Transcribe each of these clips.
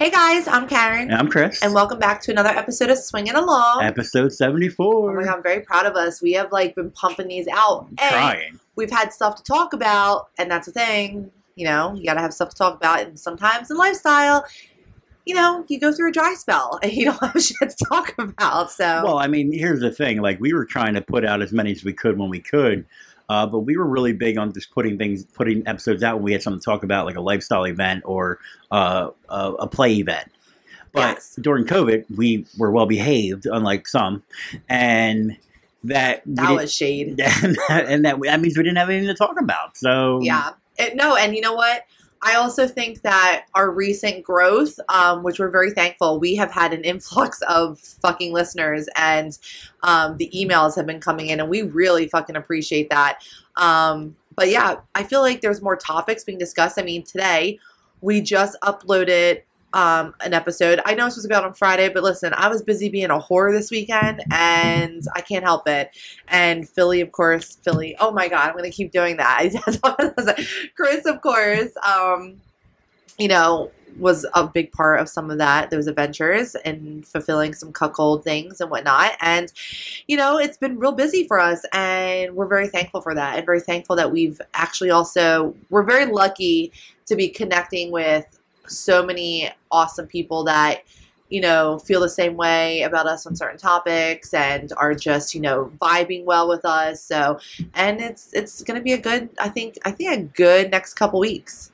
Hey guys, I'm Karen. And I'm Chris. And welcome back to another episode of Swinging Along. Episode 74. Oh my god, I'm very proud of us. We have like been pumping these out. Trying. We've had stuff to talk about, and that's the thing. You know, you gotta have stuff to talk about, and sometimes in lifestyle, you know, you go through a dry spell and you don't have shit to talk about. So, Well, I mean, here's the thing. Like, we were trying to put out as many as we could when we could. Uh, but we were really big on just putting things, putting episodes out when we had something to talk about, like a lifestyle event or uh, a, a play event. But Yes. during COVID, we were well behaved, unlike some, and that that was shade. and that, and that that means we didn't have anything to talk about. So Yeah. It, no, and you know what? I also think that our recent growth, um, which we're very thankful, we have had an influx of fucking listeners, and um, the emails have been coming in, and we really fucking appreciate that. Um, but yeah, I feel like there's more topics being discussed. I mean, today we just uploaded um, an episode. I know it's supposed to be out on Friday, but listen, I was busy being a whore this weekend, and I can't help it. And Philly, of course, Philly. Oh my God, I'm gonna keep doing that. Chris, of course, um, you know, was a big part of some of that, those adventures and fulfilling some cuckold things and whatnot. And, you know, it's been real busy for us and we're very thankful for that and very thankful that we've actually also, we're very lucky to be connecting with so many awesome people that, you know, feel the same way about us on certain topics and are just, you know, vibing well with us. So, and it's it's going to be a good, I think, I think a good next couple weeks.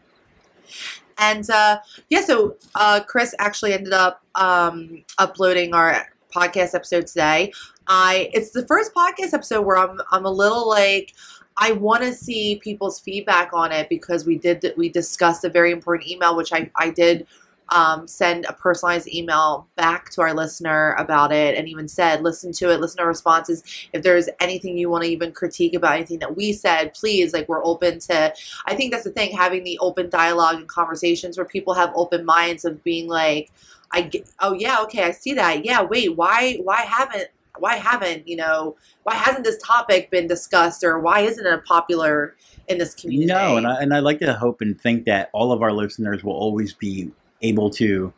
And uh, yeah, so uh, Chris actually ended up um, uploading our podcast episode today. I it's the first podcast episode where I'm I'm a little like I want to see people's feedback on it because we did we discussed a very important email which I I did um, send a personalized email back to our listener about it and even said listen to it listen to responses if there's anything you want to even critique about anything that we said please like we're open to I think that's the thing, having the open dialogue and conversations where people have open minds of being like, I get, oh yeah, okay, I see that. Yeah, wait, why why haven't why haven't you know why hasn't this topic been discussed or why isn't it popular in this community? No, and I, and I like to hope and think that all of our listeners will always be able to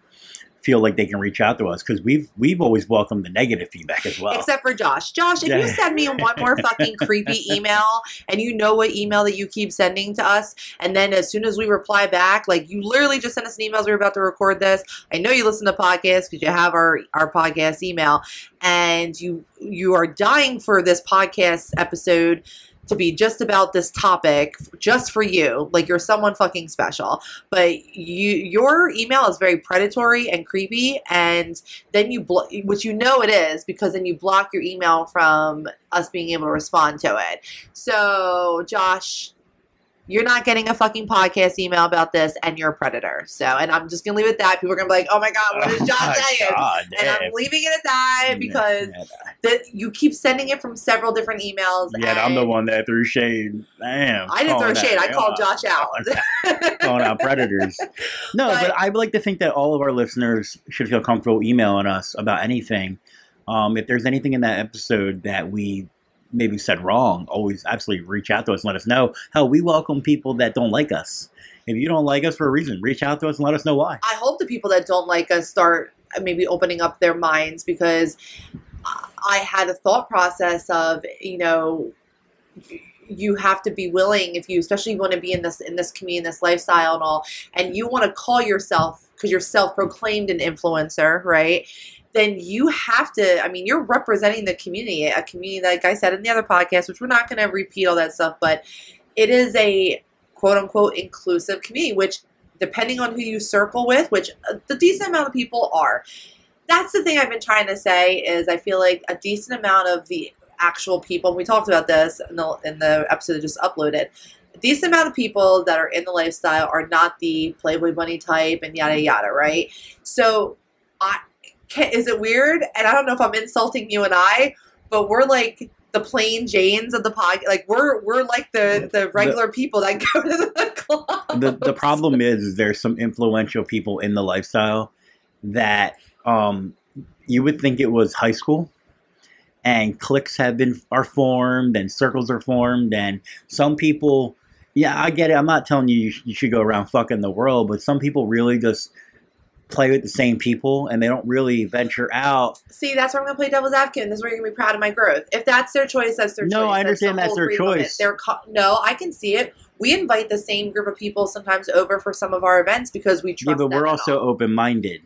feel like they can reach out to us because we've we've always welcomed the negative feedback as well. Except for Josh. Josh, if you send me one more fucking creepy email and you know what email that you keep sending to us, and then as soon as we reply back, like you literally just sent us an email as we were about to record this. I know you listen to podcasts because you have our, our podcast email, and you you are dying for this podcast episode to be just about this topic just for you. Like you're someone fucking special. But you your email is very predatory and creepy and then you blo- which you know it is because then you block your email from us being able to respond to it. So josh you're not getting a fucking podcast email about this and you're a predator so and i'm just gonna leave it at that people are gonna be like oh my god what is Oh josh saying God, and i'm leaving it at that because yeah, that you keep sending it from several different emails yeah, I'm the one that threw shade. Damn, I didn't throw shade. I called Josh out. calling out predators. No, But- but, I would like to think that all of our listeners should feel comfortable emailing us about anything. Um, if there's anything in that episode that we maybe said wrong, always absolutely reach out to us and let us know. Hell, we welcome people that don't like us. If you don't like us for a reason, reach out to us and let us know why. I hope the people that don't like us start maybe opening up their minds because I had a thought process of, you know, you have to be willing if you especially want to be in this in this community, this lifestyle and all, and you want to call yourself because you're self-proclaimed an influencer, right? Then you have to. I mean, you're representing the community, a community like I said in the other podcast, which we're not going to repeat all that stuff, but it is a quote unquote inclusive community, which depending on who you circle with, which uh, the decent amount of people are. That's the thing I've been trying to say is I feel like a decent amount of the actual people. We talked about this in the in the episode just uploaded. Decent amount of people that are in the lifestyle are not the Playboy bunny type and yada yada, right? So, I can, is it weird? And I don't know if I'm insulting you and I, but we're like the plain Janes of the pod. Like we're we're like the the regular people that go to the club. the the problem is, is there's some influential people in the lifestyle that um, you would think it was high school and cliques have been are formed and circles are formed and some people yeah i get it i'm not telling you you, sh- you should go around fucking the world but some people really just play with the same people and they don't really venture out. See, that's where I'm going to play devil's advocate, and this is where you're going to be proud of my growth. If that's their choice, that's their No, choice. I understand the that's their freedom of it. choice. They're co- no, I can see it. We invite the same group of people sometimes over for some of our events because we trust. Yeah, but we're also open minded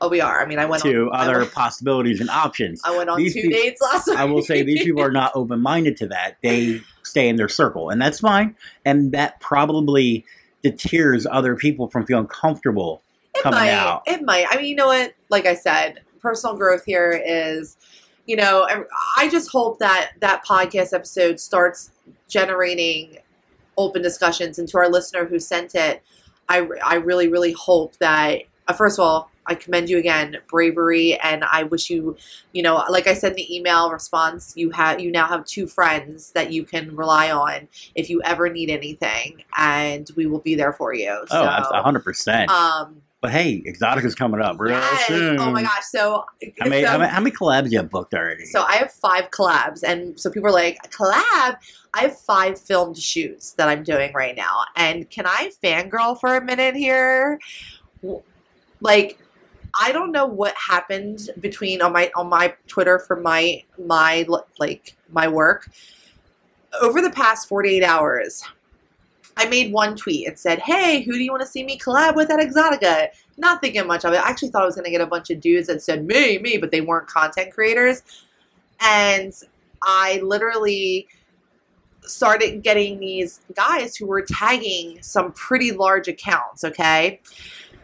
oh, we are. I mean, I went to on, other went, possibilities and options. I went on these two peop- dates last week. I will say these people are not open minded to that. They stay in their circle, and that's fine. And that probably deters other people from feeling comfortable It coming might. out. It might. I mean, you know what? Like I said, personal growth here is, you know, I- just hope that that podcast episode starts generating open discussions. And to our listener who sent it, I, I really, really hope that, uh, first of all, I commend you again, bravery, and I wish you, you know, like I said in the email response, you have you now have two friends that you can rely on if you ever need anything, and we will be there for you. Oh, so, a hundred percent. um, But hey, Exotica's coming up real Yes. soon. Oh my gosh. So, How many, so, how many, how many collabs you have booked already? so I have five collabs. And so people are like, collab? I have five filmed shoots that I'm doing right now. And can I fangirl for a minute here? Like, I don't know what happened between on my on my Twitter for my my like my work over the past 48 hours. I made one tweet. It said, "Hey, who do you want to see me collab with at Exotica?" Not thinking much of it. I actually thought I was going to get a bunch of dudes that said me, me, but they weren't content creators. And I literally started getting these guys who were tagging some pretty large accounts. Okay,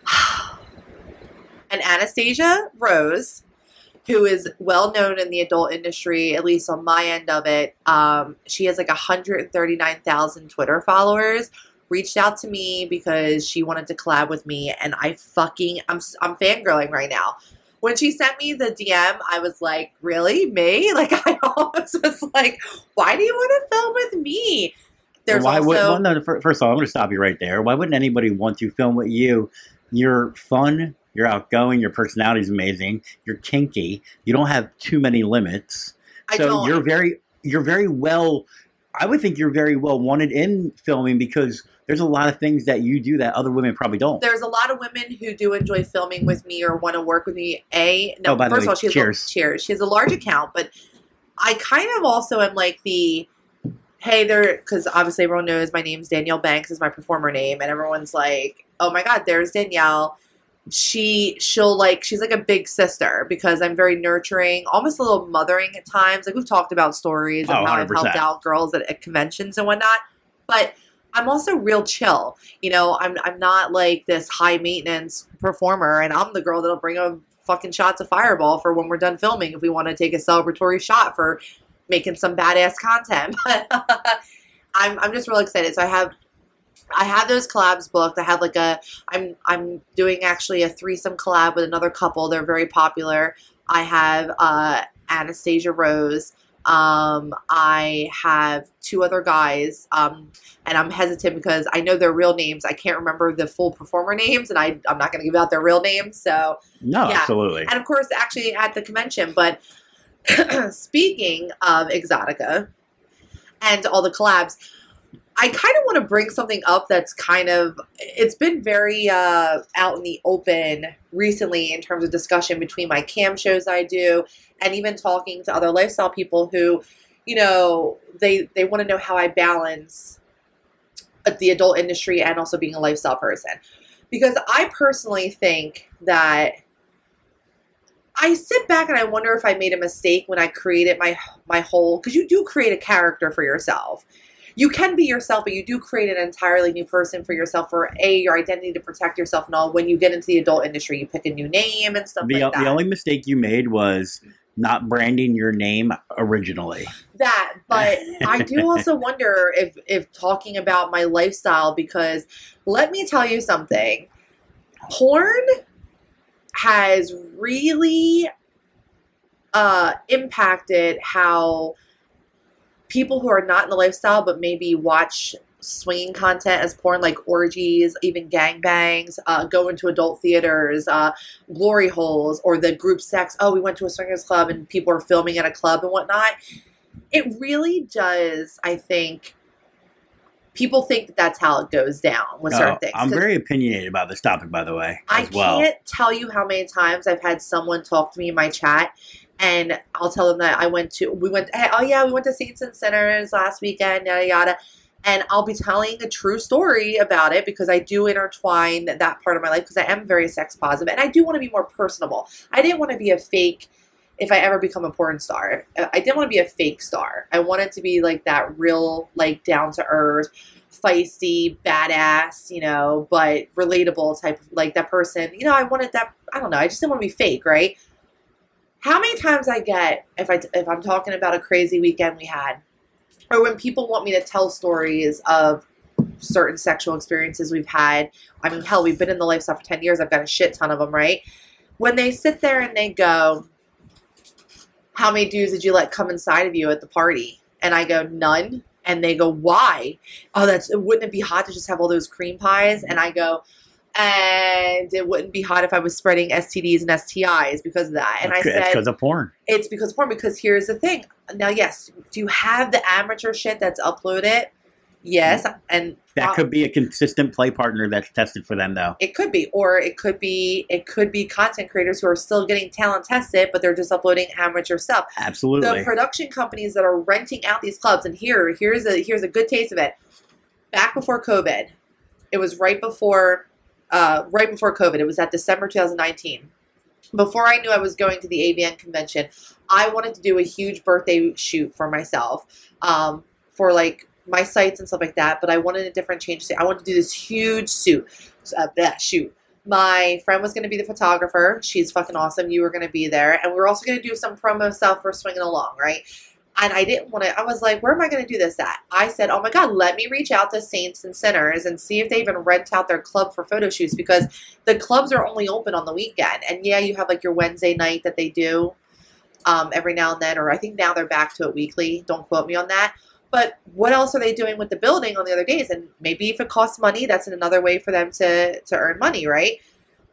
and Anastasia Rose, who is well known in the adult industry, at least on my end of it. Um, she has like 139,000 Twitter followers. Reached out to me because she wanted to collab with me, and I fucking I'm I'm fangirling right now. When she sent me the DM, I was like, "Really, me?" Like I almost was like, "Why do you want to film with me?" There's why also would, well, no, first of all, I'm going to stop you right there. Why wouldn't anybody want to film with you? You're fun. You're outgoing. Your personality is amazing. You're kinky. You don't have too many limits. I so don't. you're very, you're very well. I would think you're very well wanted in filming because there's a lot of things that you do that other women probably don't. there's a lot of women who do enjoy filming with me or want to work with me. A no, Oh, by the first way, of all, she has cheers. A, cheers. She has a large account, but I kind of also am like the hey there because obviously everyone knows my name's Danielle Banks is my performer name, and everyone's like, oh my god, there's Danielle. She she'll like she's like a big sister because I'm very nurturing, almost a little mothering at times. Like we've talked about stories of Oh, how I've helped out girls at, at conventions and whatnot, but I'm also real chill. You know, I'm I'm not like this high maintenance performer, and I'm the girl that'll bring a fucking shots of Fireball for when we're done filming if we want to take a celebratory shot for making some badass content. But I'm I'm just real excited. So I have I have those collabs booked. I have like a I'm I'm doing actually a threesome collab with another couple. They're very popular. I have uh, Anastasia Rose. Um, I have two other guys, um, and I'm hesitant because I know their real names. I can't remember the full performer names, and I I'm not going to give out their real names. So no, yeah. absolutely. and of course actually at the convention but speaking of exotica and all the collabs i kind of want to bring something up that's kind of it's been very uh, out in the open recently in terms of discussion between my cam shows i do and even talking to other lifestyle people who you know they they want to know how i balance the adult industry and also being a lifestyle person because i personally think that I sit back and I wonder if I made a mistake when I created my my whole because you do create a character for yourself. You can be yourself, but you do create an entirely new person for yourself for a your identity to protect yourself and all. When you get into the adult industry, you pick a new name and stuff The, like that. the only mistake you made was not branding your name originally. that, but I do also wonder if if talking about my lifestyle because let me tell you something. Porn has really uh impacted how people who are not in the lifestyle but maybe watch swinging content as porn like orgies even gangbangs uh, go into adult theaters uh, glory holes or the group sex oh we went to a swingers club and people are filming at a club and whatnot it really does i think people think that that's how it goes down with certain Oh, things. I'm very opinionated about this topic, by the way, I well. can't tell you how many times I've had someone talk to me in my chat, and I'll tell them that I went to, we went, hey, oh yeah, we went to Saints and Sinners last weekend, yada yada, and I'll be telling a true story about it because I do intertwine that part of my life because I am very sex positive and I do want to be more personable. I didn't want to be a fake. If I ever become a porn star, uh, I didn't want to be a fake star. I wanted to be like that real, like down to earth, feisty, badass, you know, but relatable type of like that person. You know, I wanted that. I don't know. I just didn't want to be fake, right? How many times I get if I if I'm talking about a crazy weekend we had, or when people want me to tell stories of certain sexual experiences we've had. I mean, hell, we've been in the lifestyle for ten years. I've got a shit ton of them, right? When they sit there and they go, "How many dudes did you let come inside of you at the party?" And I go, "None." And they go, "Why?" Oh, that's wouldn't it be hot to just have all those cream pies? And I go, and it wouldn't be hot if I was spreading STDs and STIs because of that. And I said, it's said, because of porn. it's because of porn. Because here's the thing. Now, yes, do you have the amateur shit that's uploaded? Yes, and That uh, could be a consistent play partner that's tested for them, though. it could be, or it could be, it could be content creators who are still getting talent tested, but they're just uploading amateur stuff. Absolutely. The production companies that are renting out these clubs, and here, here's a here's a good taste of it. Back before COVID, it was right before, uh, right before COVID. It was at December 2019. Before I knew I was going to the AVN convention, I wanted to do a huge birthday shoot for myself, um, for like my sites and stuff like that. But I wanted a different change. I wanted to do this huge suit, uh, bleh, shoot. My friend was going to be the photographer. She's fucking awesome. You were going to be there, and we were also going to do some promo stuff for swinging along, right? And I didn't want to. I was like, where am I going to do this at? I said, oh my god, let me reach out to Saints and Sinners and see if they even rent out their club for photo shoots because the clubs are only open on the weekend. And yeah, you have like your Wednesday night that they do um, every now and then, or I think now they're back to it weekly. Don't quote me on that. But what else are they doing with the building on the other days? And maybe if it costs money, that's another way for them to to earn money, right?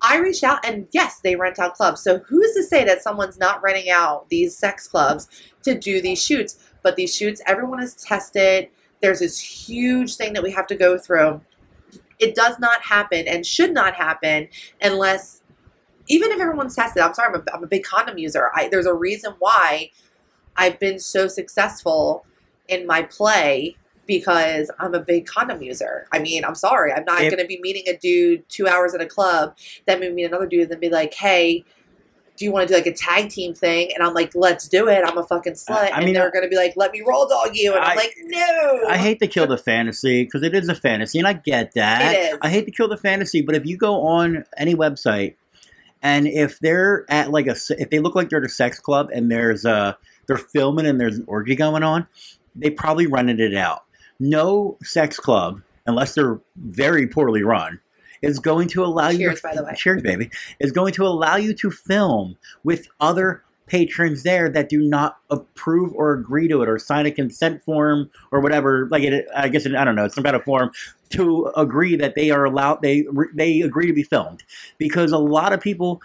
I reached out and yes, they rent out clubs. So who's to say that someone's not renting out these sex clubs to do these shoots? But these shoots, everyone is tested. There's this huge thing that we have to go through. It does not happen and should not happen unless, even if everyone's tested. I'm sorry, I'm a, I'm a big condom user. I, there's a reason why I've been so successful in my play because I'm a big condom user. I mean, I'm sorry. I'm not going to be meeting a dude two hours at a club, then meet another dude, and then be like, hey, do you want to do like a tag team thing? And I'm like, let's do it. I'm a fucking slut. I mean, and they're going to be like, let me roll dog you. And I, am like, no. I hate to kill the fantasy because it is a fantasy, and I get that. It is. I hate to kill the fantasy, but if you go on any website and if they're at like a, if they look like they're at a sex club and there's a, they're filming and there's an orgy going on, they probably rented it out. No sex club, unless they're very poorly run, is going to allow you. Cheers, to, by the way. Cheers, baby. Is going to allow you to film with other patrons there that do not approve or agree to it or sign a consent form or whatever. Like it, I guess it, I don't know, it's some kind of form to agree that they are allowed. They they agree to be filmed because a lot of people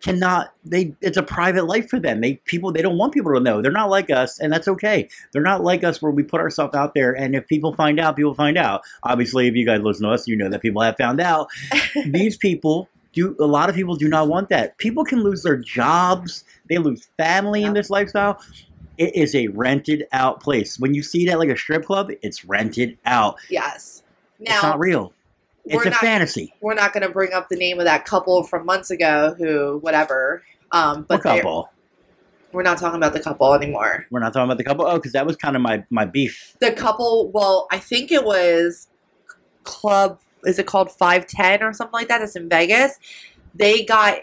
cannot they it's a private life for them. They people they don't want people to know. They're not like us and that's okay. They're not like us where we put ourselves out there and if people find out people find out. Obviously if you guys listen to us you know that people have found out. These people do a lot of people do not want that. People can lose their jobs. They lose family in this lifestyle. It is a rented out place. When you see that like a strip club it's rented out. Yes. Now it's not real it's we're a not fantasy. we're not going to bring up the name of that couple from months ago who, whatever. Um, but what couple? We're not talking about the couple anymore. we're not talking about the couple? Oh because that was kind of my my beef. The couple well i think it was club is it called 510 or something like that? It's in vegas. They got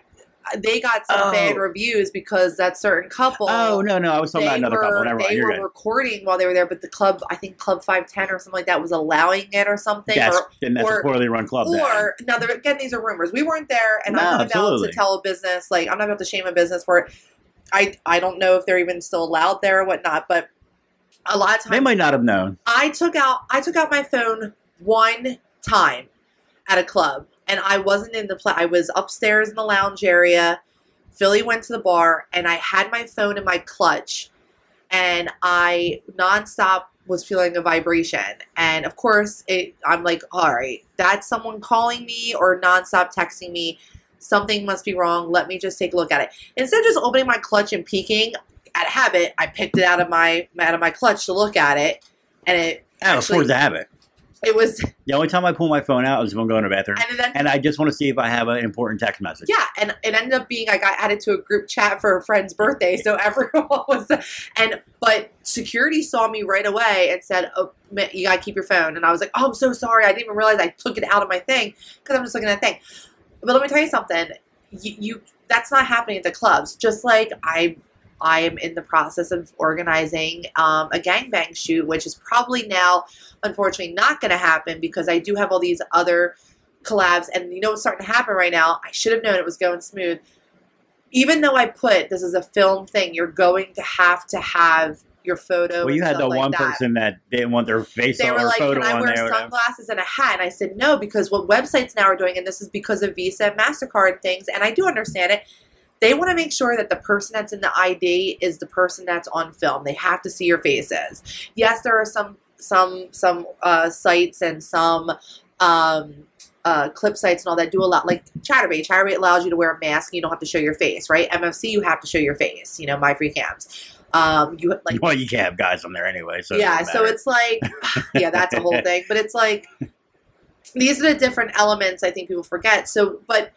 they got some Oh. bad reviews because that certain couple Oh no, no, I was talking about another were, couple. Never they were recording while they were there but the club i think club 510 or something like that was allowing it or something That's, or then that's or- a poorly run club. or now again these are rumors we weren't there and No, i'm not absolutely. about to tell a business like i'm not about to shame a business for it i i don't know if they're even still allowed there or whatnot but a lot of times they might not have known. I took out I took out my phone one time at a club, and I wasn't in the pla I was upstairs in the lounge area. Philly went to the bar, and I had my phone in my clutch, and I nonstop was feeling a vibration, and of course, it. I'm like, all right, that's someone calling me or nonstop texting me. Something must be wrong. Let me just take a look at it. Instead of just opening my clutch and peeking, at habit, I picked it out of my out of my clutch to look at it, and it of actually force of habit. It was The only time I pull my phone out is when I'm going to the bathroom, and then and I just want to see if I have an important text message. yeah, and it ended up being I got added to a group chat for a friend's birthday, so everyone was and but security saw me right away and said, "Oh, you gotta keep your phone." And I was like, "Oh, I'm so sorry. I didn't even realize I took it out of my thing because I'm just looking at the thing." But let me tell you something. You, you that's not happening at the clubs. Just like I. I am in the process of organizing um, a gangbang shoot, which is probably now, unfortunately, not going to happen because I do have all these other collabs and you know what's starting to happen right now i should have known it was going smooth even though i put this is a film thing you're going to have to have your photo Well, you had the like one that. person that didn't want their face they on were like photo can i wear there. sunglasses and a hat and i said no because what websites now are doing and this is because of visa and mastercard things and i do understand it they want to make sure that the person that's in the id is the person that's on film. They have to see your faces. Yes there are some some some uh, sites and some um, uh, clip sites and all that do a lot like Chaturbate. Chaturbate allows you to wear a mask and you don't have to show your face right? MFC, you have to show your face you know my free cams. Um, you like well, you can't have guys on there anyway. So yeah so it's like yeah that's a whole thing but it's like these are the different elements i think people forget. So but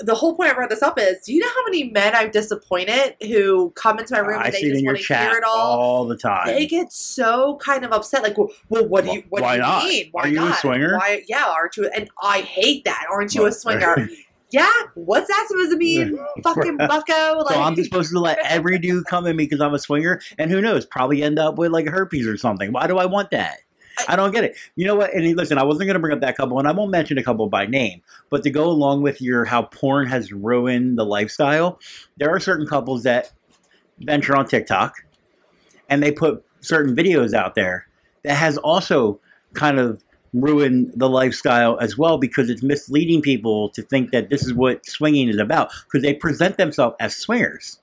the whole point i brought this up is do you know how many men i've disappointed who come into my room I and they just want to hear it all all the time. they get so kind of upset like well, well what do you what Why do you not? mean why Are you a swinger? why yeah aren't you and i hate that aren't you a swinger yeah what's that supposed to mean fucking bucko like so I'm just supposed to let every dude come at me because I'm a swinger, and who knows, probably end up with like herpes or something. Why do I want that? I don't get it. You know what? And listen, I wasn't going to bring up that couple, and I won't mention a couple by name, but to go along with your how porn has ruined the lifestyle, there are certain couples that venture on TikTok, and they put certain videos out there that has also kind of ruined the lifestyle as well because it's misleading people to think that this is what swinging is about because they present themselves as swingers.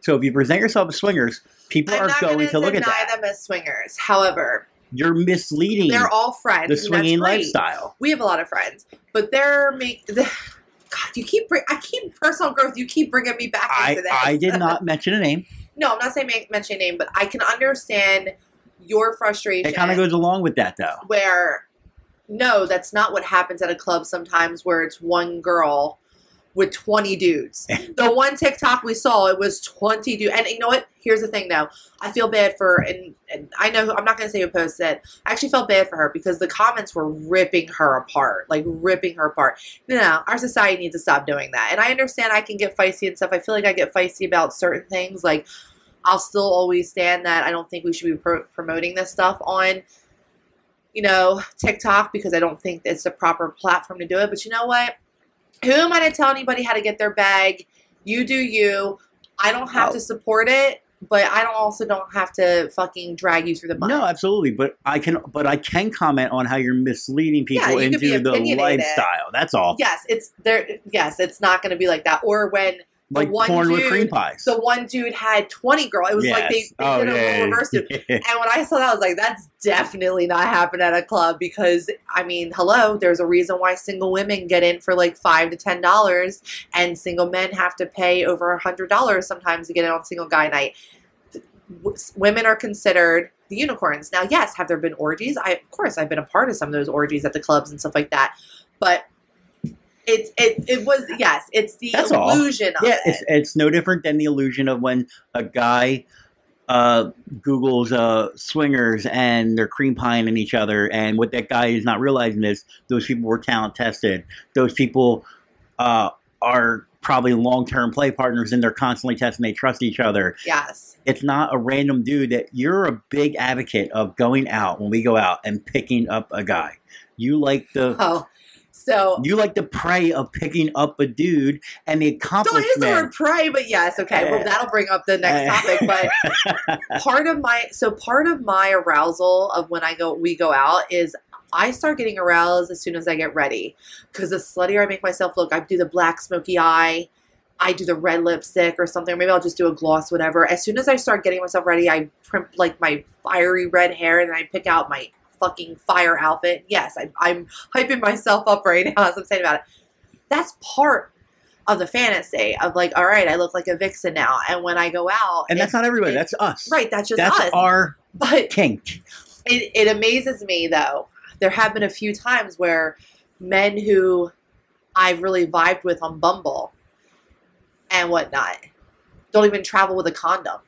So if you present yourself as swingers, people I'm are going gonna look at deny that. them as swingers. However, You're misleading they're all friends. the swinging lifestyle. We have a lot of friends, but they're make. God, you keep bring, I keep personal growth. You keep bringing me back I, into this. I did not mention a name. no, I'm not saying mention a name, but I can understand your frustration. It kind of goes along with that though. where no, that's not what happens at a club sometimes where it's one girl with 20 dudes. the one TikTok we saw, it was 20 dudes. And you know what? Here's the thing though. I feel bad for, and, and I know, I'm not going to say who posted it. I actually felt bad for her because the comments were ripping her apart, like ripping her apart. No, no, our society needs to stop doing that. And I understand I can get feisty and stuff. I feel like I get feisty about certain things. Like, I'll still always stand that I don't think we should be pro- promoting this stuff on you know, TikTok because I don't think it's the proper platform to do it. But you know what? Who am I to tell anybody how to get their bag? You do you. I don't have Oh. to support it, but I don't also don't have to fucking drag you through the mud. No, absolutely. But I can, but I can comment on how you're misleading Yeah, people you into the lifestyle. That's all. Yes, it's there. Yes, it's not going to be like that. Or when like one porn with dude- cream pies. the one dude had twenty girls. it was like they, they Oh, did a yeah, role yeah, reverse it. yeah. And when I saw that, I was like, that's definitely not happening at a club because, I mean, hello, there's a reason why single women get in for like five to ten dollars, and single men have to pay over a hundred dollars sometimes to get in on single guy night. W- Women are considered the unicorns. Now, yes, have there been orgies? I, of course, I've been a part of some of those orgies at the clubs and stuff like that, but. It, it, it was yes it's the That's all. illusion of yeah, it it's it's no different than the illusion of when a guy uh, Google's uh, swingers and they're cream pieing in each other, and what that guy is not realizing is those people were talent tested. Those people uh, are probably long term play partners, and they're constantly testing. They trust each other. yes It's not a random dude that you're a big advocate of going out when we go out and picking up a guy. You like the oh so you like the prey of picking up a dude and the accomplishment. Don't use the word pray, but yes, okay. Well, that'll bring up the next uh, topic. But part of my so part of my arousal of when I go we go out is I start getting aroused as soon as I get ready because the sluttier I make myself look, I do the black smoky eye. I do the red lipstick or something, or maybe I'll just do a gloss, whatever. As soon as I start getting myself ready, I primp like my fiery red hair, and then I pick out my fucking fire outfit. Yes, I, I'm hyping myself up right now as I'm saying about it. That's part of the fantasy of like, all right, I look like a vixen now, and when I go out, And that's not everybody. it- That's us. right. That's just That's us. our but kink. it, it amazes me though. There have been a few times where men who I've really vibed with on Bumble and whatnot don't even travel with a condom.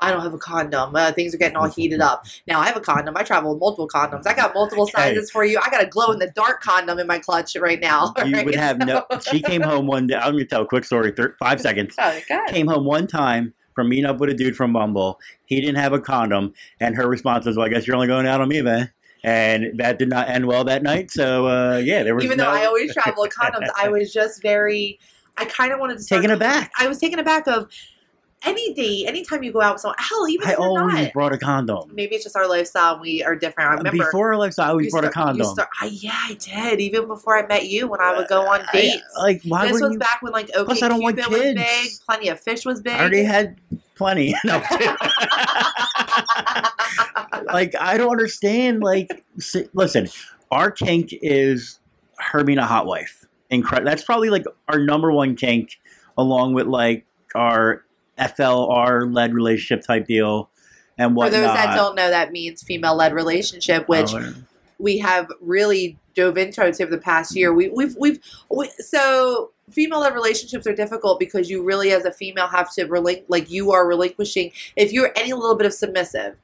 I don't have a condom. Uh, things are getting all heated up. Now I have a condom. I travel with multiple condoms. I got multiple sizes for you. I got a glow in the dark condom in my clutch right now. You right? would have no. She came home one day. I'm gonna tell a quick story. Thir- five seconds. Oh. Came home one time from meeting up with a dude from Bumble. He didn't have a condom, and her response was, "Well, I guess you're only going out on me, man." And that did not end well that night. So uh, yeah, there was Even though no- I always travel with condoms, I was just very. I kind of wanted to start taken aback. I was taken aback of any day, anytime you go out with someone. Hell, even I if you're always not. brought a condom. Maybe it's just our lifestyle. and We are different. I uh, remember Before our lifestyle, I always brought a start- you condom. start- I, yeah, I did. Even before I met you, when I would go uh, on I- dates. like, why this was you? back when like OK Plus, I don't want Cupid was kids. big, Plenty of Fish was big. I already had plenty. No. like I don't understand. Like, si- listen, our kink is her being a hot wife. Incredible. That's probably like our number one kink, along with like our FLR led relationship type deal and For those that don't know, that means female-led relationship, which Oh, we have really dove into I would say, over the past year. We, we've we've we, so female-led relationships are difficult because you really, as a female, have to relin- like you are relinquishing. If you're any little bit of submissive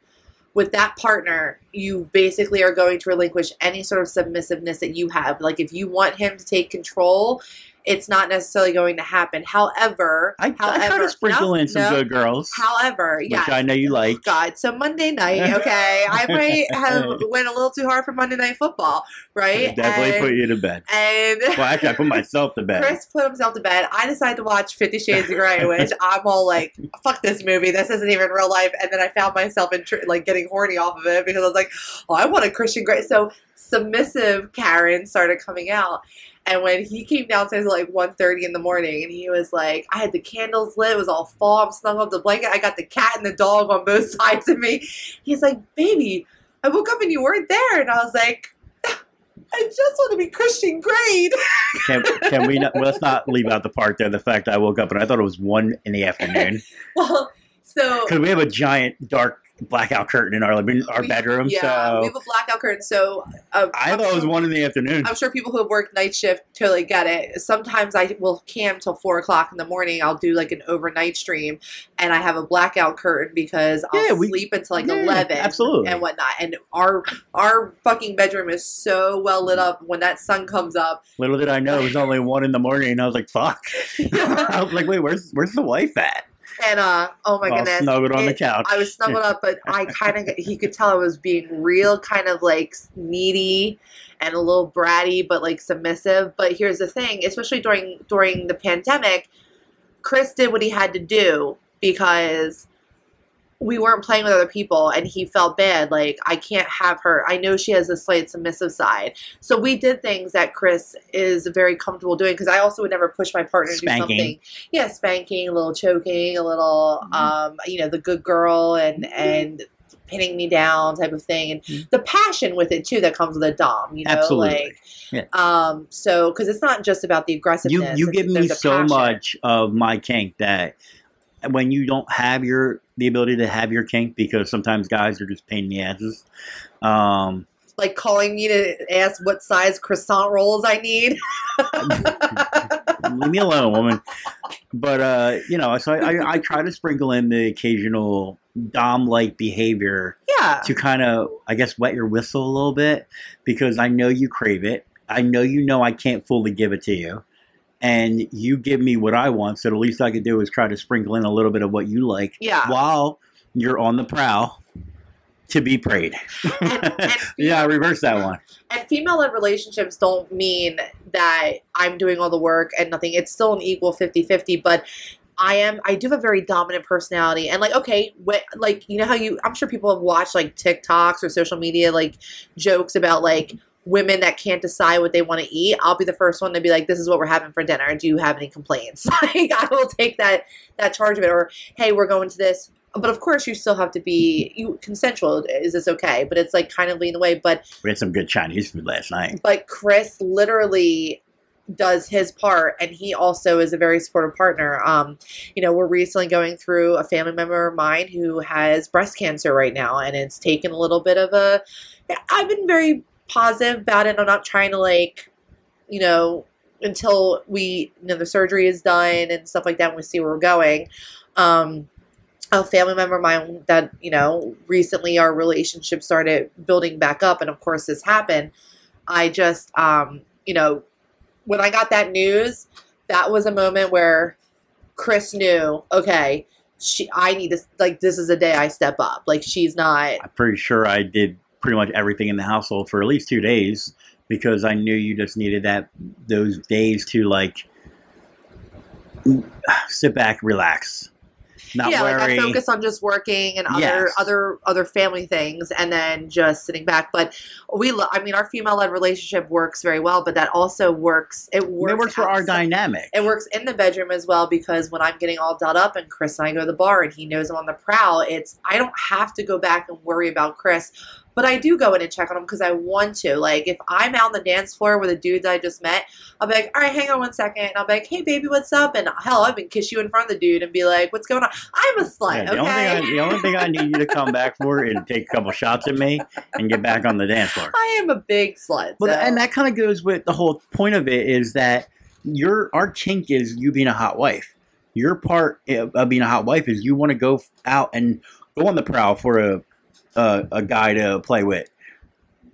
with that partner, you basically are going to relinquish any sort of submissiveness that you have. Like if you want him to take control. It's not necessarily going to happen. However, I, I try however, to sprinkle no, in some no. good girls, However, yeah, which I know you like. God. So Monday night, okay, I might have went a little too hard for Monday night football, right? Definitely and, put you to bed. and Well, actually, I put myself to bed. Chris put himself to bed. I decided to watch Fifty Shades of Grey, which I'm all like, "Fuck this movie. This isn't even real life." And then I found myself in tr- like getting horny off of it because I was like, "Oh, I want a Christian Grey." So submissive Karen started coming out. And when he came downstairs at like 1.30 in the morning and he was like, I had the candles lit, it was all fall, I'm snug up the blanket, I got the cat and the dog on both sides of me. He's like, baby, I woke up and you weren't there. And I was like, I just want to be Christian Grey. Can, can we not, well, let's not leave out the part there, the fact I woke up and I thought it was one in the afternoon. Well, so Because we have a giant dark blackout curtain in our living, our we- bedroom. Yeah, we have a blackout curtain. So uh, I I'm thought it was sure- one in the afternoon. I'm sure people who have worked night shift totally get it. Sometimes I will cam till four o'clock in the morning. I'll do like an overnight stream, and I have a blackout curtain because I'll Yeah, we- sleep until like Yeah, eleven, absolutely. and whatnot. And our our fucking bedroom is so well lit up. When that sun comes up, Little did I know it was only one in the morning, and I was like, "Fuck!" I was like, "Wait, where's where's the wife at?" And uh, oh my goodness, snuggled on the couch. I was snuggled up, but I kind of he could tell I was being real kind of like needy and a little bratty, but like submissive. But here's the thing, especially during during the pandemic, Chris did what he had to do because we weren't playing with other people and he felt bad like i can't have her i know she has a slight submissive side so we did things that chris is very comfortable doing because i also would never push my partner to do Spanking. something yeah spanking a little choking a little Mhm. um you know the good girl and and pinning me down type of thing and Mhm. the passion with it too that comes with a dom you know Absolutely. like um so because it's not just about the you aggressiveness you it's- give me so passion. much of my kink that when you don't have your the ability to have your kink because sometimes guys are just pain in the asses. Um, like calling me to ask what size croissant rolls I need. leave me alone, woman. But uh, you know, so I, I, I try to sprinkle in the occasional dom-like behavior yeah. to kind of, I guess, wet your whistle a little bit because I know you crave it. I know you know I can't fully give it to you, and you give me what I want. So the least I could do is try to sprinkle in a little bit of what you like Yeah. while you're on the prowl to be preyed. And- and- yeah, I reversed that one. And female led relationships don't mean that I'm doing all the work and nothing. It's still an equal 50 50, but I am, I do have a very dominant personality. And like, okay, what, like, you know how you, I'm sure people have watched like TikToks or social media, like jokes about like, women that can't decide what they want to eat, I'll be the first one to be like, "This is what we're having for dinner. Do you have any complaints?" like I will take that that charge of it. Or, "Hey, we're going to this." But of course, you still have to be you consensual. Is this okay? But it's like kind of leading the way. But We had some good Chinese food last night. but Chris literally does his part and he also is a very supportive partner. Um, you know, we're recently going through a family member of mine who has breast cancer right now and it's taken a little bit of a I've been very positive about it. I'm not trying to like, you know, until we you know the surgery is done and stuff like that and we see where we're going. Um a family member of mine that, you know, recently our relationship started building back up and of course this happened. I just um, you know, when I got that news, that was a moment where Chris knew, okay, she I need to like this is a day I step up. Like she's not I'm pretty sure I did pretty much everything in the household for at least two days because I knew you just needed that those days to like sit back, relax, not yeah, like. I focus on just working and other Yes. other other family things, and then just sitting back. But we, lo- I mean, our female led relationship works very well, but that also works. It works. it works for our dynamic. It works in the bedroom as well because when I'm getting all done up and Chris and I go to the bar and he knows I'm on the prowl, it's I don't have to go back and worry about Chris, but I do go in and check on them because I want to. Like if I'm out on the dance floor with a dude that I just met, I'll be like, all right, hang on one second. And I'll be like, hey baby, what's up? And hell, I've been kiss you in front of the dude and be like, what's going on? I'm a slut, Yeah, the, only okay? thing I, the only thing I need you to come back for is take a couple shots at me and get back on the dance floor. I am a big slut. Well, so- and that kind of goes with the whole point of it is that your our kink is you being a hot wife. Your part eh, of being a hot wife is you want to go out and go on the prowl for a a, a guy to play with.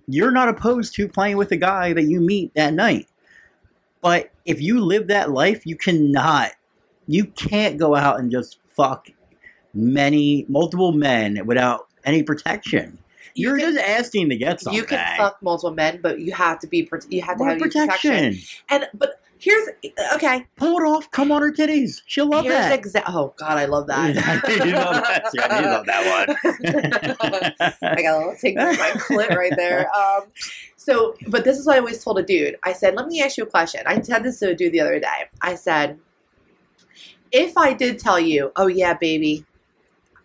You're not opposed to playing with a guy that you meet that night, but if you live that life, you cannot, you can't go out and just fuck many multiple men without any protection. You You're can- just asking to get something. you can fuck multiple men, but you have to be you have to More have protection. protection. And but here's okay. Pull it off. Come on her titties. She'll love Here's that. exa- oh God, I love that. You love that. Yeah, you love that one. I got a little tingle in my clit right there. Um, so, but this is what I always told a dude. I said, "Let me ask you a question." I said this to a dude the other day. I said, "If I did tell you, oh yeah, baby."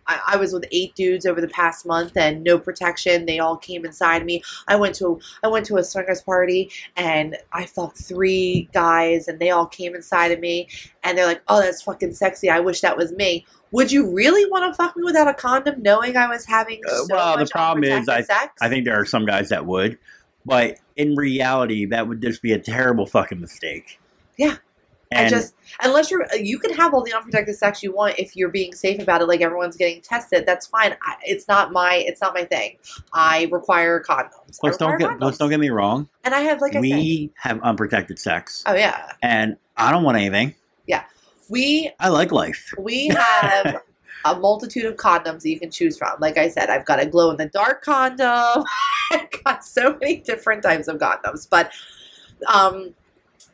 I, I was with eight dudes over the past month and no protection. They all came inside me. I went to I went to a swingers party and I fucked three guys and they all came inside of me and they're like, "Oh, that's fucking sexy. I wish that was me." Would you really want to fuck me without a condom, knowing I was having Uh, so well, the problem is unprotected sex? I think there are some guys that would, but in reality, that would just be a terrible fucking mistake. Yeah. And I just unless you're you can have all the unprotected sex you want if you're being safe about it, like everyone's getting tested. That's fine. I, it's not my it's not my thing. I require condoms. Don't get let's don't get me wrong. And I have like I said, we have unprotected sex, oh yeah, and I don't want anything. Yeah we I like life. we have a multitude of condoms that you can choose from. Like I said, I've got a glow in the dark condom. I've got so many different types of condoms. But um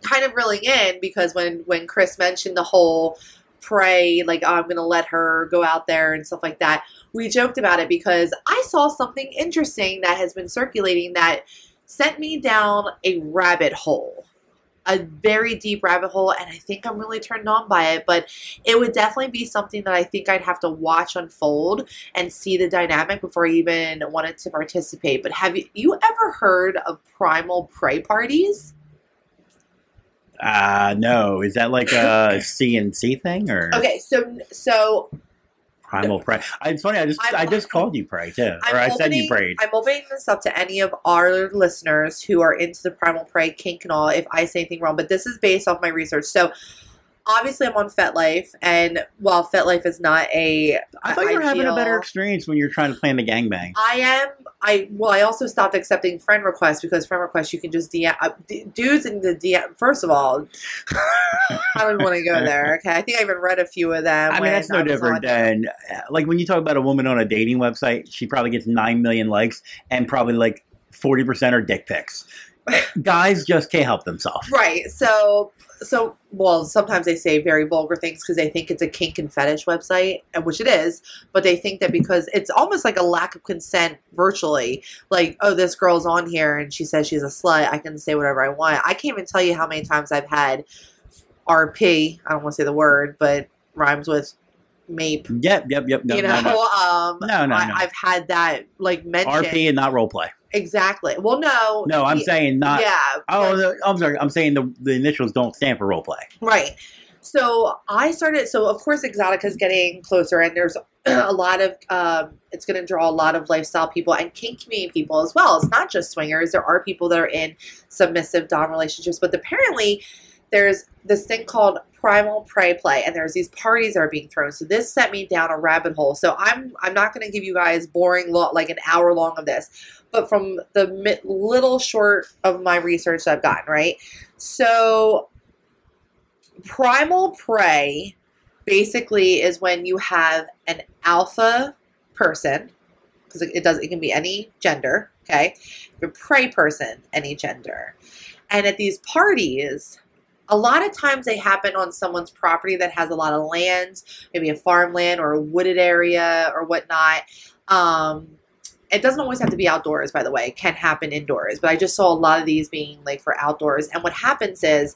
kind of reeling in because when when Chris mentioned the whole prey like oh, I'm gonna let her go out there and stuff like that, we joked about it because I saw something interesting that has been circulating that sent me down a rabbit hole. A very deep rabbit hole, and I think I'm really turned on by it. But it would definitely be something that I think I'd have to watch unfold and see the dynamic before I even wanted to participate. But have you, you ever heard of primal prey parties? Uh no, is that like a CNC thing or Okay, so so primal prey? It's funny. I just I'm- i just called you prey too, I'm or I said you prayed. I'm opening this up to any of our listeners who are into the primal prey kink and all. If I say anything wrong, but this is based off my research. So obviously, I'm on FetLife, and while FetLife is not a, I thought you were having a better experience when you're trying to plan the gangbang. I am. I well, I also stopped accepting friend requests because friend requests you can just DM uh, d- dudes in the DM. First of all, I don't want to go there. Okay, I think I even read a few of them. I mean, that's no different than uh, like when you talk about a woman on a dating website. She probably gets nine million likes, and probably like forty percent are dick pics. Guys just can't help themselves. Right. So, so well, sometimes they say very vulgar things because they think it's a kink and fetish website, and which it is. But they think that because it's almost like a lack of consent virtually, like oh, this girl's on here and she says she's a slut, I can say whatever I want. I can't even tell you how many times I've had RP. I don't want to say the word, but rhymes with MAPE. Yep, yep, yep. No, you know, no, no. um, No, no, I, no. I've had that like mentioned. RP and not role play. Exactly. Well, no. No, I'm saying not. yeah. Oh, I'm sorry. I'm saying the the initials don't stand for role play. Right. So I started. So of course, Exxxotica is getting closer, and there's a lot of. Um, it's going to draw a lot of lifestyle people and kink community people as well. It's not just swingers. There are people that are in submissive dom relationships, but apparently, there's this thing called primal prey play, and there's these parties are being thrown. So this set me down a rabbit hole. So I'm I'm not going to give you guys boring like an hour long of this, but from the little short of my research that I've gotten, right? So primal prey basically is when you have an alpha person because it does it can be any gender okay a prey person any gender and at these parties a lot of times they happen on someone's property that has a lot of land maybe a farmland or a wooded area or whatnot. Um, it doesn't always have to be outdoors by the way. It can happen indoors but i just saw a lot of these being like for outdoors. And what happens is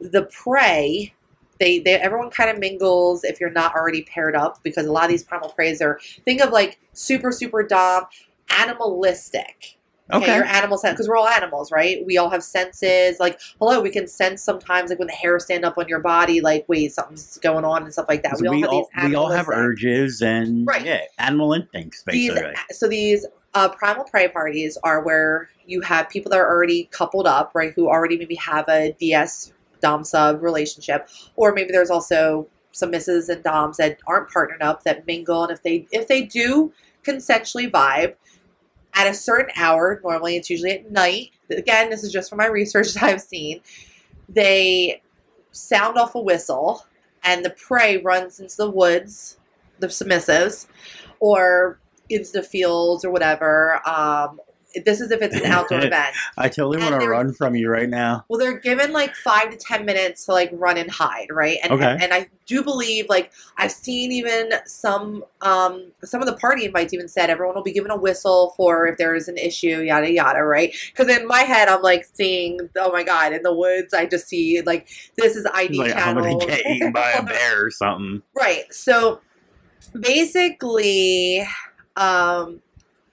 the prey they, they everyone kind of mingles if you're not already paired up because a lot of these primal preys are think of like super super dom animalistic okay, Okay. your animal sense because we're all animals right we all have senses like hello we can sense sometimes like when the hairs stand up on your body like wait something's going on and stuff like that So we all have all these we all have urges and Right. yeah, animal instincts these basically. so these uh, primal prey parties are where you have people that are already coupled up, right? Who already maybe have a DS dom sub relationship, or maybe there's also some misses and doms that aren't partnered up that mingle, and if they if they do consensually vibe at a certain hour, normally it's usually at night. Again, this is just from my research that I've seen. They sound off a whistle, and the prey runs into the woods, the submissives, or into the fields or whatever. Um, this is if it's an outdoor event. I totally want to run from you right now. Well, they're given like five to ten minutes to like run and hide, right? And, Okay. and, and I do believe like I've seen even some um some of the party invites even said everyone will be given a whistle for if there is an issue, yada yada, right? Because in my head I'm like seeing, oh my god, in the woods I just see like this is ID Like I'm channel, gonna get eaten by a bear or something. Right. So basically, um,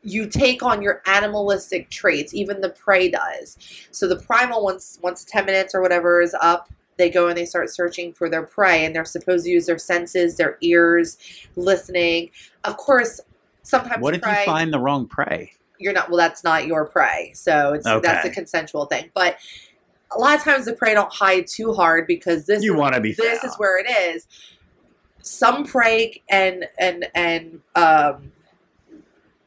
you take on your animalistic traits. Even the prey does. So the primal once once ten minutes or whatever is up, they go and they start searching for their prey, and they're supposed to use their senses, their ears, listening. Of course, sometimes What if prey, you find the wrong prey? you're not well that's not your prey so it's that's a consensual thing but a lot of times the prey don't hide too hard because this You is, want to be this found. is where it is some prey and and and um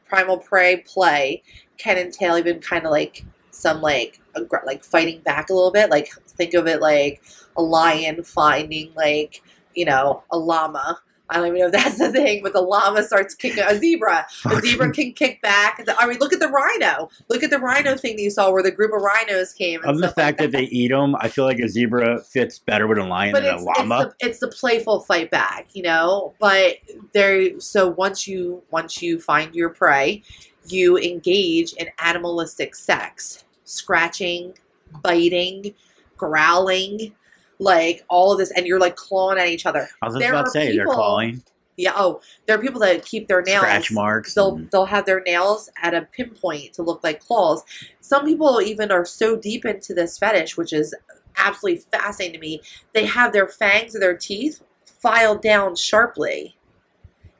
primal prey play can entail even kind of like some like aggr- like fighting back a little bit like think of it like a lion finding like you know a llama I don't even know if that's the thing, but the llama starts kicking a zebra. The zebra can kick back. I mean, look at the rhino. Look at the rhino thing that you saw where the group of rhinos came. And Of the stuff like fact that they eat them, I feel like a zebra fits better with a lion but than it's, a llama. It's the, it's the playful fight back, you know. But there, so once you once you find your prey, you engage in animalistic sex, scratching, biting, growling, like all of this, and you're like clawing at each other. I was just there about to say they're clawing, Yeah. Oh, there are people that keep their nails scratch marks. They'll and- they'll have their nails at a pinpoint to look like claws. Some people even are so deep into this fetish, which is absolutely fascinating to me. They have their fangs or their teeth filed down sharply,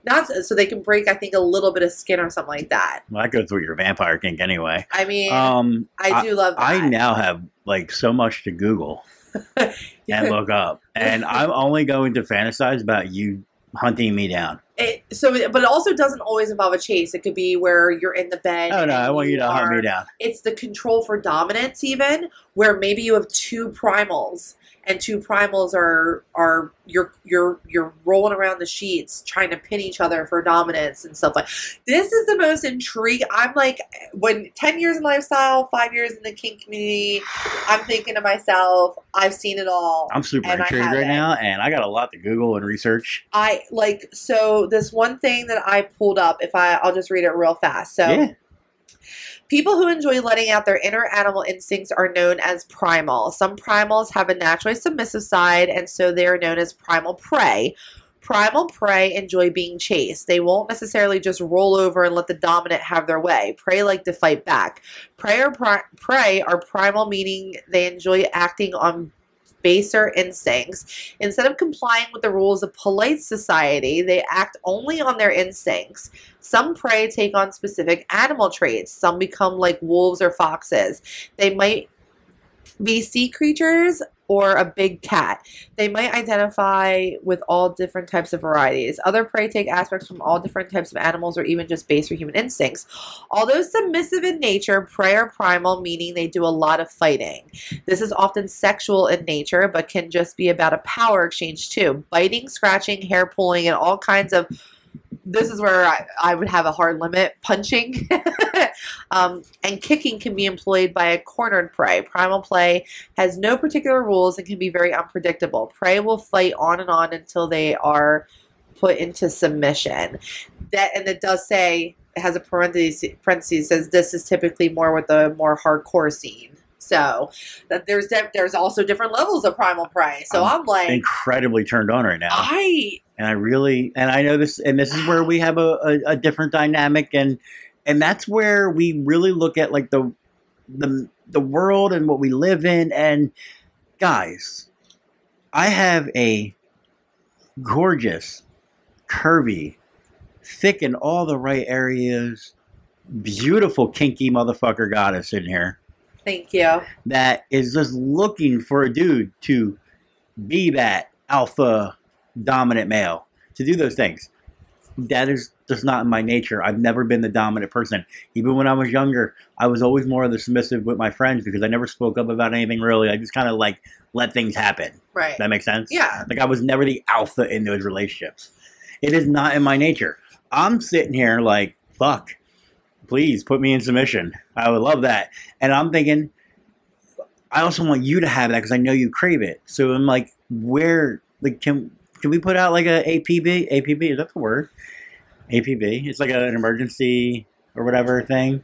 not so they can break. I think a little bit of skin or something like that. well, that goes with your vampire kink anyway. I mean, Um, I do love that. I now have like so much to Google and look up, and I'm only going to fantasize about you hunting me down. It, so, but it also doesn't always involve a chase. It could be where you're in the bed. Oh no, I want you to hunt me down. it's the control for dominance even where maybe you have two primals and two primals are are you're you're you're rolling around the sheets trying to pin each other for dominance and stuff like. This is the most intriguing. I'm like, when ten years in lifestyle, five years in the kink community, I'm thinking to myself, I've seen it all. I'm super intrigued right now, and I got a lot to Google and research. I like so this one thing that I pulled up. If I I'll just read it real fast. So. yeah, People who enjoy letting out their inner animal instincts are known as primal. Some primals have a naturally submissive side, and so they are known as primal prey. Primal prey enjoy being chased. They won't necessarily just roll over and let the dominant have their way. Prey like to fight back. Prey or pri- prey are primal, meaning they enjoy acting on baser instincts. Instead of complying with the rules of polite society, they act only on their instincts. Some prey take on specific animal traits. Some become like wolves or foxes. They might be sea creatures or a big cat. They might identify with all different types of varieties. Other prey take aspects from all different types of animals or even just baser human instincts. Although submissive in nature, prey are primal, meaning they do a lot of fighting. This is often sexual in nature, but can just be about a power exchange too. Biting, scratching, hair pulling, and all kinds of. This is where I, I would have a hard limit. Punching um, and kicking can be employed by a cornered prey. Primal play has no particular rules and can be very unpredictable. Prey will fight on and on until they are put into submission. That and it does say it has a parenthesis parentheses says this is typically more with the more hardcore scene. So that there's de- there's also different levels of primal prey. So I'm like incredibly turned on right now. I and I really and I know this and this is where we have a, a, a different dynamic and and that's where we really look at like the the the world and what we live in and guys I have a gorgeous curvy thick in all the right areas beautiful kinky motherfucker goddess in here thank you. that is just looking for a dude to be that alpha dominant male to do those things. That is just not in my nature. I've never been the dominant person. Even when I was younger, I was always more of the submissive with my friends because I never spoke up about anything really. I just kind of like let things happen. Right. That makes sense? Yeah. Like I was never the alpha in those relationships. It is not in my nature. I'm sitting here like, fuck, please put me in submission. I would love that. And I'm thinking, I also want you to have that because I know you crave it. So I'm like, where, like, can can we put out like a APB? APB is that the word? APB. It's like an emergency or whatever thing.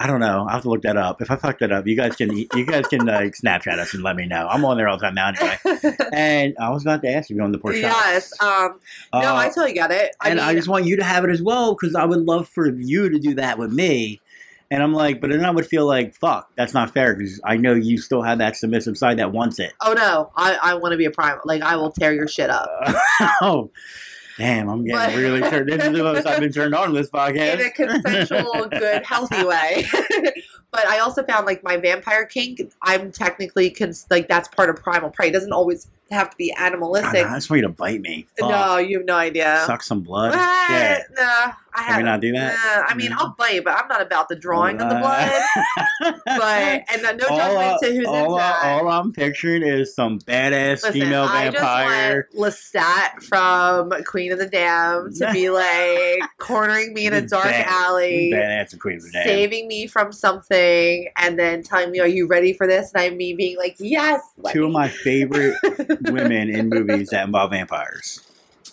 I don't know. I have to look that up. If I fuck that up, you guys can you guys can like Snapchat us and let me know. I'm on there all the time now anyway. And I was about to ask you on the poor shot. yes. Um. No, Uh, I totally get it. I and mean, I just want you to have it as well because I would love for you to do that with me. And I'm like, but then I would feel like, fuck, that's not fair because I know you still have that submissive side that wants it. oh no, I I want to be a prime. Like I will tear your shit up. oh, damn, I'm getting But- really turned. This is the most I've been turned on in this podcast. in a consensual, good, healthy way. but I also found like my vampire kink. I'm technically cons- like that's part of primal prey. It doesn't always have to be God, animalistic. I just want you to bite me. Fuck. no, you have no idea. Suck some blood. What? Shit. Nah, I Can we haven't. not do that? Nah, I mean. I'll bite, but I'm not about the drawing of the blood. But and no all, judgment I- to who's all, into I, All I'm picturing is some badass Listen, female I vampire. just want Lestat from Queen of the Damned to be like cornering me in a dark Bad- alley, Badass queen of the damn. saving me from something, and then telling me, "Are you ready for this?" And I me being like, "Yes." Two of my favorite women in movies that involve vampires.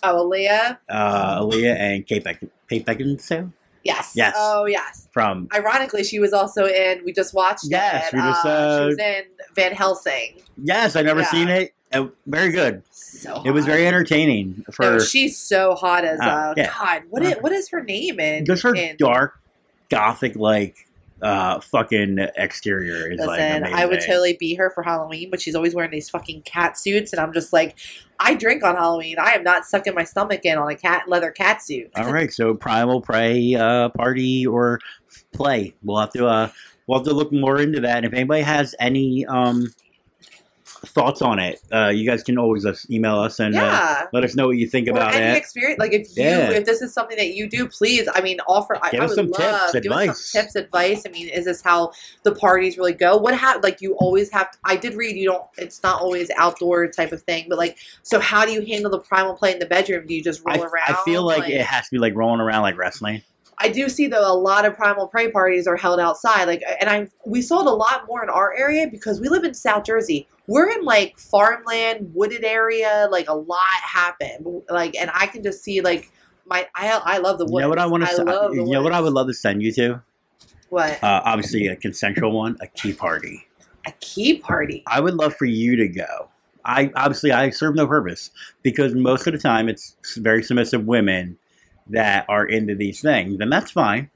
oh, Aaliyah. Uh, Aaliyah and Kate, Beck- Kate Beckinsale Yes. Yes. Oh, yes. from Ironically, she was also in. We just watched Yes, it. we just, uh, uh, she was in Van Helsing. Yes, I never Yeah. seen it. Uh, very good. So It was very entertaining for No, she's so hot as Oh, uh, yeah. God. What is, what is her name in? just her in, dark, gothic like uh fucking exterior is like Listen, amazing. I would totally be her for Halloween, but she's always wearing these fucking cat suits, and I'm just like, I drink on Halloween. I am not sucking my stomach in on a cat leather cat suit. All right, so primal prey uh, party or play. We'll have to uh, we'll have to look more into that. And if anybody has any um, thoughts on it, uh, you guys can always email us and uh, let us know what you think Or about any it. experience, like if you, Yeah. if this is something that you do, please, I mean, offer. I, Give I us would some tips, love give advice. some tips, advice. I mean, is this how the parties really go? What hap Like you always have. To, I did read you don't. It's not always outdoor type of thing, but like, so how do you handle the primal play in the bedroom? Do you just roll I, around? I feel like, it has to be like rolling around like wrestling. I do see though a lot of primal prey parties are held outside. Like, and I'm. we sold a lot more in our area because we live in South Jersey. We're in like farmland, wooded area. Like a lot happen. Like, and I can just see like my I I love the You woods. know what I want to say? You know what I would love to send you to? What Uh, obviously, a consensual one, a key party. a key party? I would love for you to go. I obviously I serve no purpose because most of the time it's very submissive women that are into these things, and that's fine.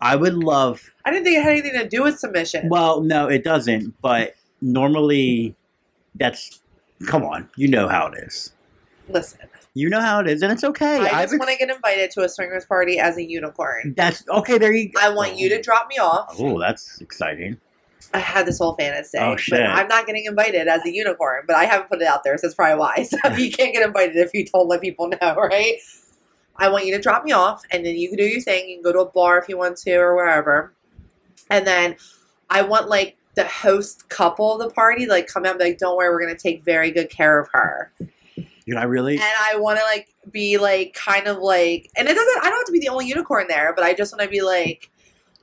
I would love. I didn't think it had anything to do with submission. Well, no, it doesn't. But normally, that's come on. You know how it is. Listen, You know how it is, and it's okay. I just want to get invited to a swingers party as a unicorn. That's okay. There you. go. I want you to drop me off. Oh, that's exciting. I had this whole fantasy. Oh, But shit. I'm not getting invited as a unicorn, but I haven't put it out there, so that's probably why. So you can't get invited if you don't let people know, right? I want you to drop me off, and then you can do your thing. You can go to a bar if you want to, or wherever. And then I want like the host couple of the party, like come out and be like, "Don't worry, we're gonna take very good care of her." You know, I really. And I want to like be like kind of like, and it doesn't. I don't have to be the only unicorn there, but I just want to be like.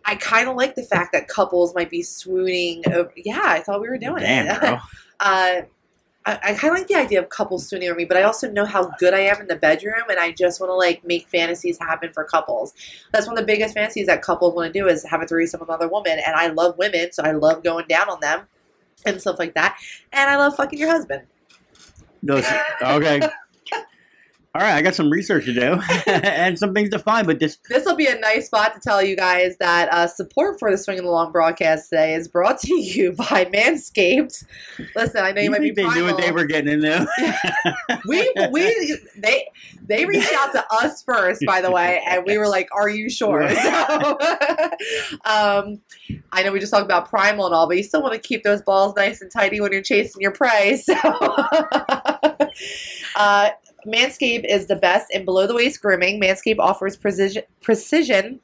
I kind of like the fact that couples might be swooning. Over, yeah, I thought we were doing Damn, it. uh, I, I kind of like the idea of couples swooning over me, but I also know how good I am in the bedroom, and I just want to like make fantasies happen for couples. That's one of the biggest fantasies that couples want to do is have a threesome with another woman, and I love women, so I love going down on them and stuff like that, and I love fucking your husband. Those, okay. All right, I got some research to do and some things to find, but this This will be a nice spot to tell you guys that uh, support for the Swing of the Long broadcast today is brought to you by Manscaped. Listen, I know you, you might be they knew what they were getting into. we we they they reached out to us first, by the way, and we were like, "Are you sure?" So, um, I know we just talked about primal and all, but you still want to keep those balls nice and tidy when you're chasing your prey. So, uh, Manscaped is the best in below the waist grooming. Manscaped offers precision precision.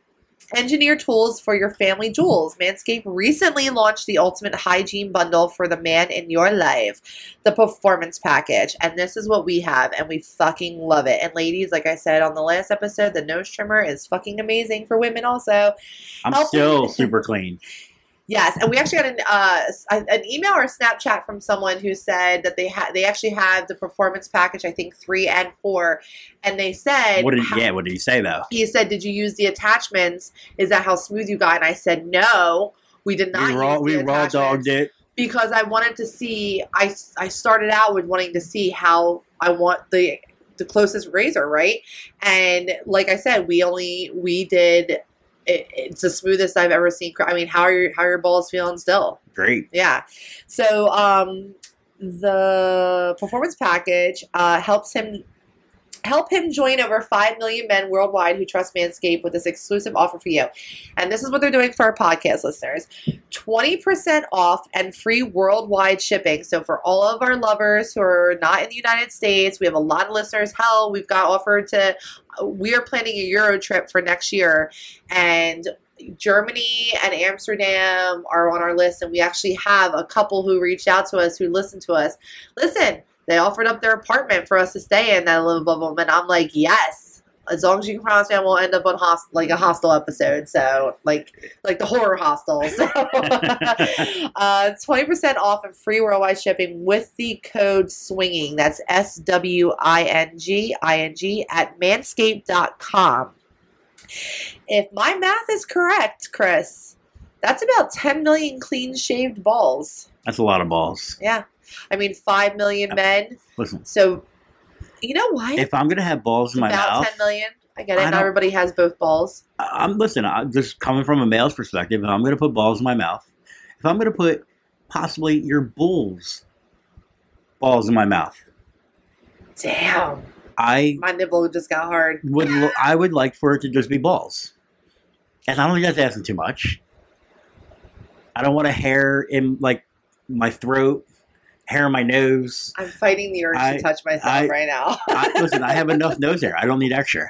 Engineer tools for your family jewels. Manscaped recently launched the ultimate hygiene bundle for the man in your life the performance package. And this is what we have, and we fucking love it. And ladies, like I said on the last episode, the nose trimmer is fucking amazing for women also. I'm Help still super clean. Yes, and we actually got an uh, an email or a Snapchat from someone who said that they had they actually had the performance package, I think three and four, and they said What did how- yeah? What did he say though? he said, "Did you use the attachments? Is that how smooth you got?" And I said, "No, we did not We raw use we raw dogged it. because I wanted to see. I I started out with wanting to see how I want the the closest razor, right? And like I said, we only we did. It, it's the smoothest I've ever seen. I mean, how are your how are your balls feeling still? Great. Yeah. So um, the performance package uh, helps him help him join over 5 million men worldwide who trust Manscaped with this exclusive offer for you. And this is what they're doing for our podcast listeners. 20% off and free worldwide shipping. So for all of our lovers who are not in the United States, we have a lot of listeners. Hell, we've got offered to we are planning a Euro trip for next year and Germany and Amsterdam are on our list, and we actually have a couple who reached out to us who listened to us. Listen, they offered up their apartment for us to stay in that little bubble, them, and I'm like, yes. As long as you can promise me, I won't end up on host- like a hostel episode. So, like, like the horror hostel. So, uh, twenty percent off and free worldwide shipping with the code swinging. That's S W I N G I N G at manscaped.com. If my math is correct, Chris, that's about 10 million clean shaved balls. That's a lot of balls. Yeah. I mean, 5 million men. Listen, So, you know what? if I'm gonna have balls It's in my mouth. about mouth, 10 million. I get it. Not don't- everybody has both balls. I- I'm listen. I'm just coming from a male's perspective. If I'm gonna put balls in my mouth, if I'm gonna put possibly your bull's balls in my mouth, Damn. I My nibble just got hard. would lo- I would like for it to just be balls. And I don't think that's asking too much. I don't want a hair in like my throat hair on my nose. I'm fighting the urge I- to touch myself I- right now. I, listen, I have enough nose hair. I don't need extra.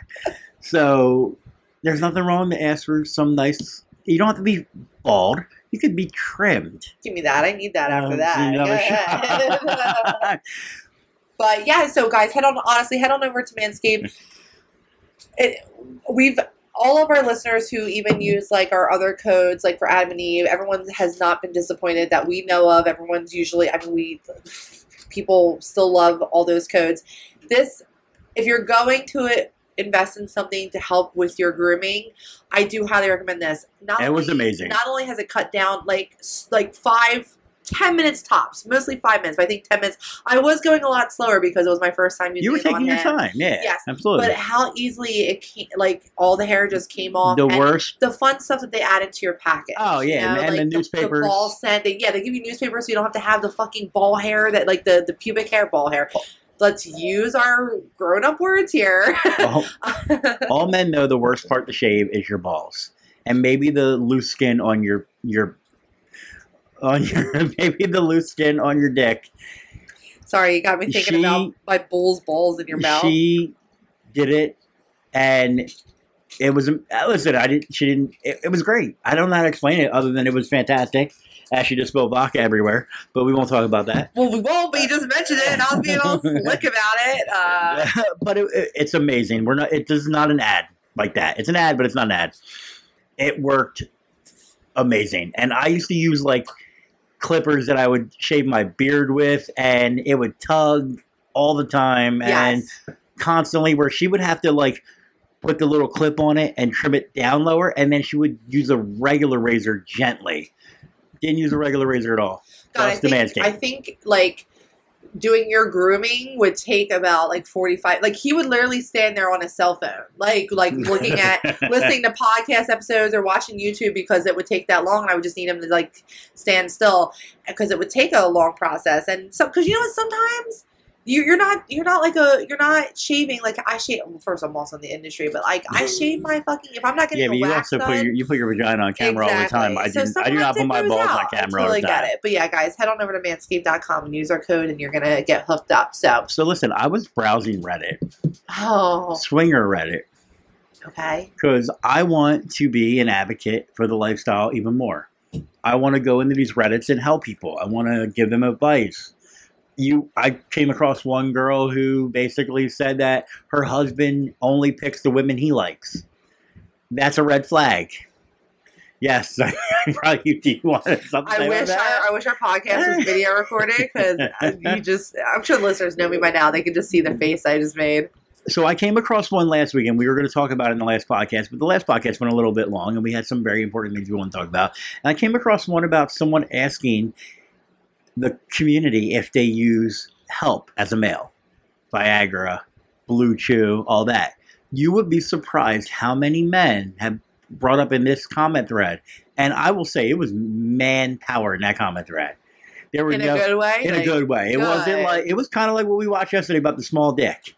So there's nothing wrong to ask for some nice. You don't have to be bald. You could be trimmed. Give me that. I need that after Um, that. But yeah, so guys, head on honestly, head on over to Manscaped. It, we've all of our listeners who even use like our other codes, like for Adam and Eve, everyone has not been disappointed that we know of. Everyone's usually, I mean, we people still love all those codes. This, if you're going to it, invest in something to help with your grooming, I do highly recommend this. Not It was only- amazing. Not only has it cut down like like five. 10 minutes tops, mostly five minutes, but I think 10 minutes. I was going a lot slower because it was my first time using you were taking your him. time. Yeah, Yes, absolutely. But how easily it came, like all the hair just came off. the and worst. the fun stuff that they added to your package. Oh, yeah, you and- and the newspapers. The, ball scent. They, yeah, they give you newspapers so you don't have to have the fucking ball hair that like the the pubic hair ball hair. Oh. Let's use our grown up words here. all, all men know the worst part to shave is your balls, and maybe the loose skin on your your on your maybe the loose skin on your dick. Sorry, you got me thinking She- about my bull's balls in your mouth. She did it, and it was. Listen, I didn't. She didn't. It, it was great. I don't know how to explain it other than it was fantastic. As she just spilled vodka everywhere, but we won't talk about that. well, we won't, but you just mentioned it, and I was being all slick about it. Uh, but it, it- it's amazing. We're not. It is not an ad like that. It's an ad, but it's not an ad. It worked amazing, and I used to use like clippers that I would shave my beard with, and it would tug all the time and yes. constantly. Where she would have to like put the little clip on it and trim it down lower, and then she would use a regular razor gently. Didn't use a regular razor at all. God, I think. I think like doing your grooming would take about like 45 like he would literally stand there on his cell phone like like looking at listening to podcast episodes or watching youtube because it would take that long and i would just need him to like stand still because it would take a long process. And so because you know what sometimes you're not you're not like a you're not shaving like I shave. Well, first, I'm also in the industry, but like I shave my fucking. If I'm not getting yeah, but you also put your you put your vagina on camera all the time. I, Exactly. do, So I do not put my balls on camera I all totally the time. get it. But yeah, guys, head on over to manscaped.com and use our code, and you're gonna get hooked up. So, So listen, I was browsing Reddit, oh, swinger Reddit, okay, because I want to be an advocate for the lifestyle even more. I want to go into these Reddits and help people. I want to give them advice. You, I came across one girl who basically said that her husband only picks the women he likes. That's a red flag. Yes, probably. Do you want something I wish that? our I wish our podcast was video recorded because you just I'm sure listeners know me by now. They can just see the face I just made. So I came across one last week, and we were going to talk about it in the last podcast, but the last podcast went a little bit long, and we had some very important things we want to talk about. And I came across one about someone asking the community if they use help as a male, Viagra, Blue Chew, all that. You would be surprised how many men have brought up in this comment thread, and I will say it was manpower in that comment thread. There were In a no, good way. in a good way. It wasn't like it was kind of like what we watched yesterday about the small dick.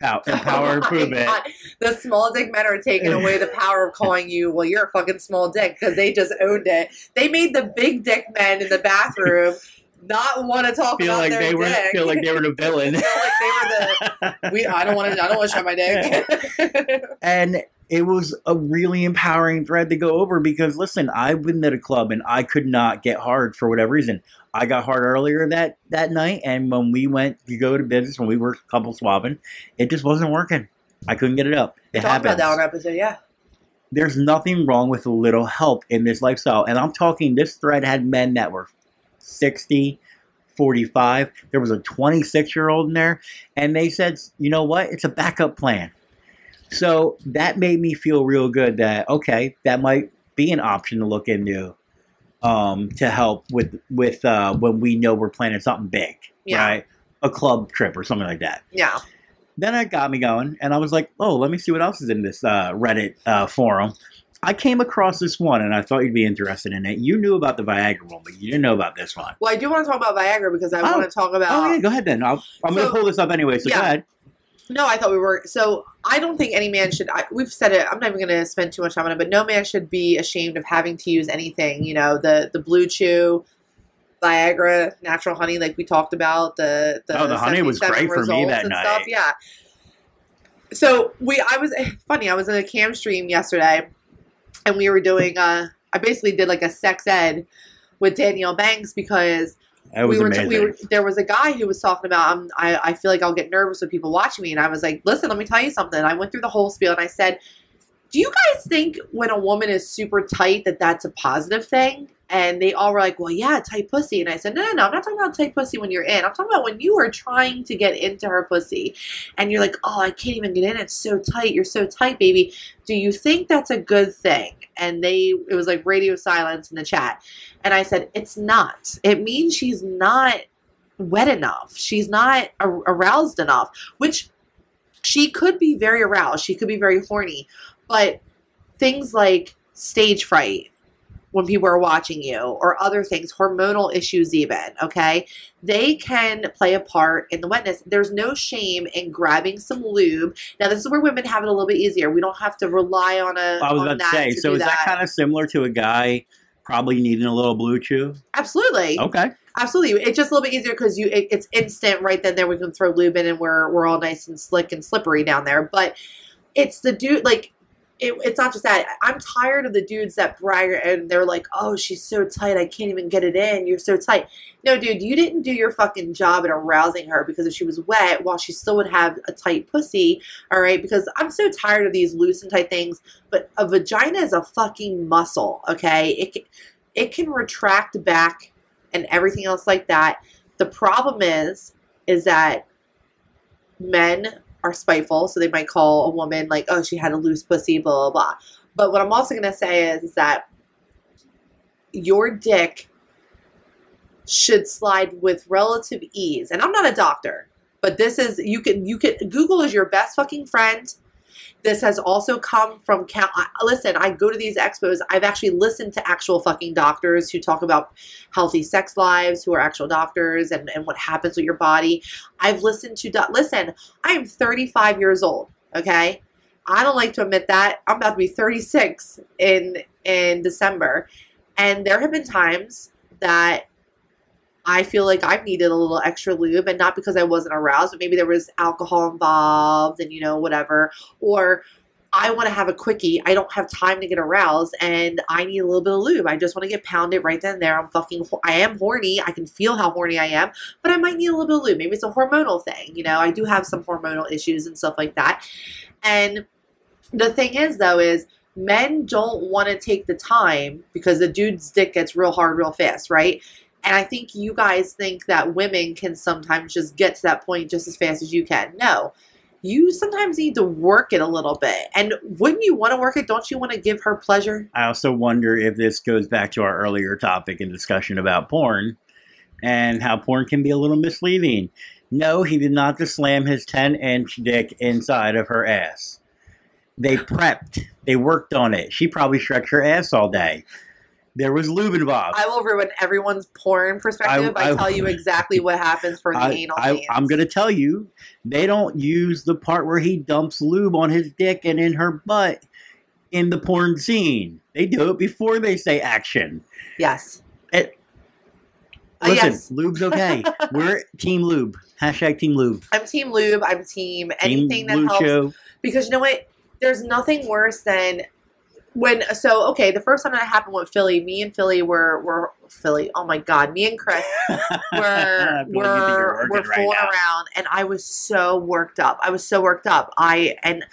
Pow- and power Oh improvement. God. The small dick men are taking away the power of calling you, well, you're a fucking small dick because they just owned it. They made the big dick men in the bathroom not want to talk Feel about like their they were dick. feel like they were the villain. feel like they were the. We, I don't want to. I don't want to show my dick. and it was a really empowering thread to go over because listen, I've been at a club and I could not get hard for whatever reason. I got hard earlier that that night, and when we went to go to business, when we were couple swabbing, it just wasn't working. I couldn't get it up. we It talked about that on episode. Yeah. There's nothing wrong with a little help in this lifestyle, and I'm talking. This thread had men that were 60, 45. There was a 26 year old in there, and they said, you know what? It's a backup plan. So that made me feel real good that okay, that might be an option to look into um, to help with with uh, when we know we're planning something big, Yeah. right? A club trip or something like that. Yeah. Then it got me going, and I was like, oh, let me see what else is in this uh, Reddit uh, forum. I came across this one, and I thought you'd be interested in it. You knew about the Viagra one, but you didn't know about this one. Well, I do want to talk about Viagra because I Oh. want to talk about. oh yeah, go ahead then. I'll, I'm going to pull this up anyway. So Yeah. go ahead. No, I thought we were. So I don't think any man should. I, we've said it. I'm not even going to spend too much time on it, but no man should be ashamed of having to use anything. You know, the the blue chew, Viagra natural honey, like we talked about. The the, Oh, the honey was great for me that night. Stuff. Yeah. So we, I was eh, funny. I was in a cam stream yesterday, and we were doing. Uh, I basically did like a sex ed with Danielle Banks because we were, we were there was a guy who was talking about um, I, I feel like I'll get nervous with people watching me and I was like listen let me tell you something I went through the whole spiel and I said do you guys think when a woman is super tight that that's a positive thing and they all were like well yeah tight pussy and I said no no no I'm not talking about tight pussy when you're in I'm talking about when you are trying to get into her pussy and you're like oh I can't even get in it's so tight you're so tight baby do you think that's a good thing and they it was like radio silence in the chat and I said, it's not. It means she's not wet enough. She's not ar- aroused enough, which she could be very aroused. She could be very horny. But things like stage fright when people are watching you or other things, hormonal issues, even, okay, they can play a part in the wetness. There's no shame in grabbing some lube. Now, this is where women have it a little bit easier. We don't have to rely on a. I was about to say. to So is that, kind of similar to a guy probably needing a little blue chew? Absolutely. Okay. Absolutely, it's just a little bit easier because you it, it's instant right then. There we can throw lube in, and we're we're all nice and slick and slippery down there. But it's the dude like it, it's not just that. I'm tired of the dudes that brag and they're like, "Oh, she's so tight, I can't even get it in. You're so tight." No, dude, you didn't do your fucking job at arousing her because if she was wet, while she still would have a tight pussy, all right. Because I'm so tired of these loose and tight things. But a vagina is a fucking muscle, okay? It can, it can retract back and everything else like that. The problem is, is that men are spiteful, so they might call a woman like, "Oh, she had a loose pussy," blah blah blah. But what I'm also gonna say is, is that your dick should slide with relative ease. And I'm not a doctor, but this is you can you can Google is your best fucking friend. This has also come from count. Listen, I go to these expos. I've actually listened to actual fucking doctors who talk about healthy sex lives, who are actual doctors, and, and what happens with your body. I've listened to. doc- Listen, I am 35 years old. Okay, I don't like to admit that. I'm about to be 36 in in December, and there have been times that I feel like I've needed a little extra lube, and not because I wasn't aroused, but maybe there was alcohol involved, and you know whatever, or I want to have a quickie. I don't have time to get aroused, and I need a little bit of lube. I just want to get pounded right then and there. I'm fucking. I am horny. I can feel how horny I am, but I might need a little bit of lube. Maybe it's a hormonal thing. You know, I do have some hormonal issues and stuff like that. And the thing is, though, is men don't want to take the time because the dude's dick gets real hard real fast, right? And I think you guys think that women can sometimes just get to that point just as fast as you can. No. You sometimes need to work it a little bit. And wouldn't you want to work it? Don't you want to give her pleasure? I also wonder if this goes back to our earlier topic and discussion about porn and how porn can be a little misleading. No, he did not just slam his 10 inch dick inside of her ass. They prepped, they worked on it. She probably stretched her ass all day. There was lube involved. I will ruin everyone's porn perspective. I, I- tell you exactly what happens for the I, anal I, scenes. I'm going to tell you, they don't use the part where he dumps lube on his dick and in her butt in the porn scene. They do it before they say action. Yes. It, Uh, listen, yes. lube's okay. We're team lube. Hashtag team lube. I'm team lube. I'm team anything team that helps. Chew. because you know what there's nothing worse than when so okay the first time that happened with philly me and philly were were philly oh my god me and chris were I feel like you think you're were were right fooling now. around and i was so worked up. I was so worked up. I and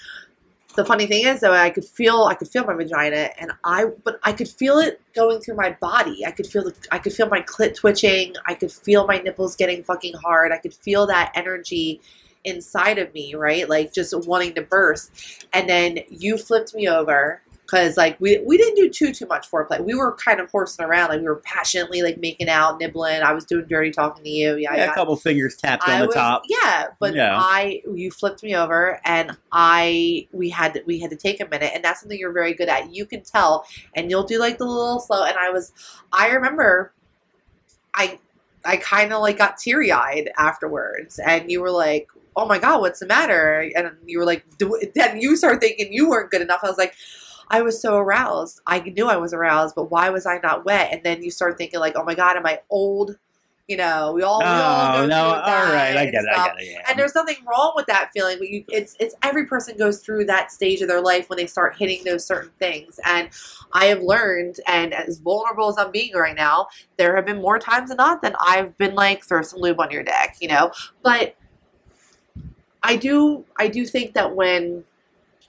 the funny thing is though i could feel i could feel my vagina and i but i could feel it going through my body. I could feel the, i could feel my clit twitching. I could feel my nipples getting fucking hard. I could feel that energy inside of me right? Like just wanting to burst. And then you flipped me over because like we we didn't do too too much foreplay we were kind of horsing around like we were passionately like making out nibbling i was doing dirty talking to you yeah, Yeah, yeah a couple fingers tapped on the was, top. Yeah, but Yeah. I you flipped me over and I we had we had to take a minute and that's something you're very good at. You can tell and you'll do like the little slow and I was I remember I I kind of like got teary-eyed afterwards and you were like, "Oh my god, what's the matter?" And you were like, then you start thinking you weren't good enough. I was like, I was so aroused. I knew I was aroused, but why was I not wet? And then you start thinking like, oh my god, am I old? You know, we all, we all Oh no! that right, I and get it. I get it. Yeah. And there's nothing wrong with that feeling, but you, it's it's every person goes through that stage of their life when they start hitting those certain things. And I have learned, and as vulnerable as I'm being right now, there have been more times than not that I've been like, throw some lube on your dick, you know. But I do I do think that when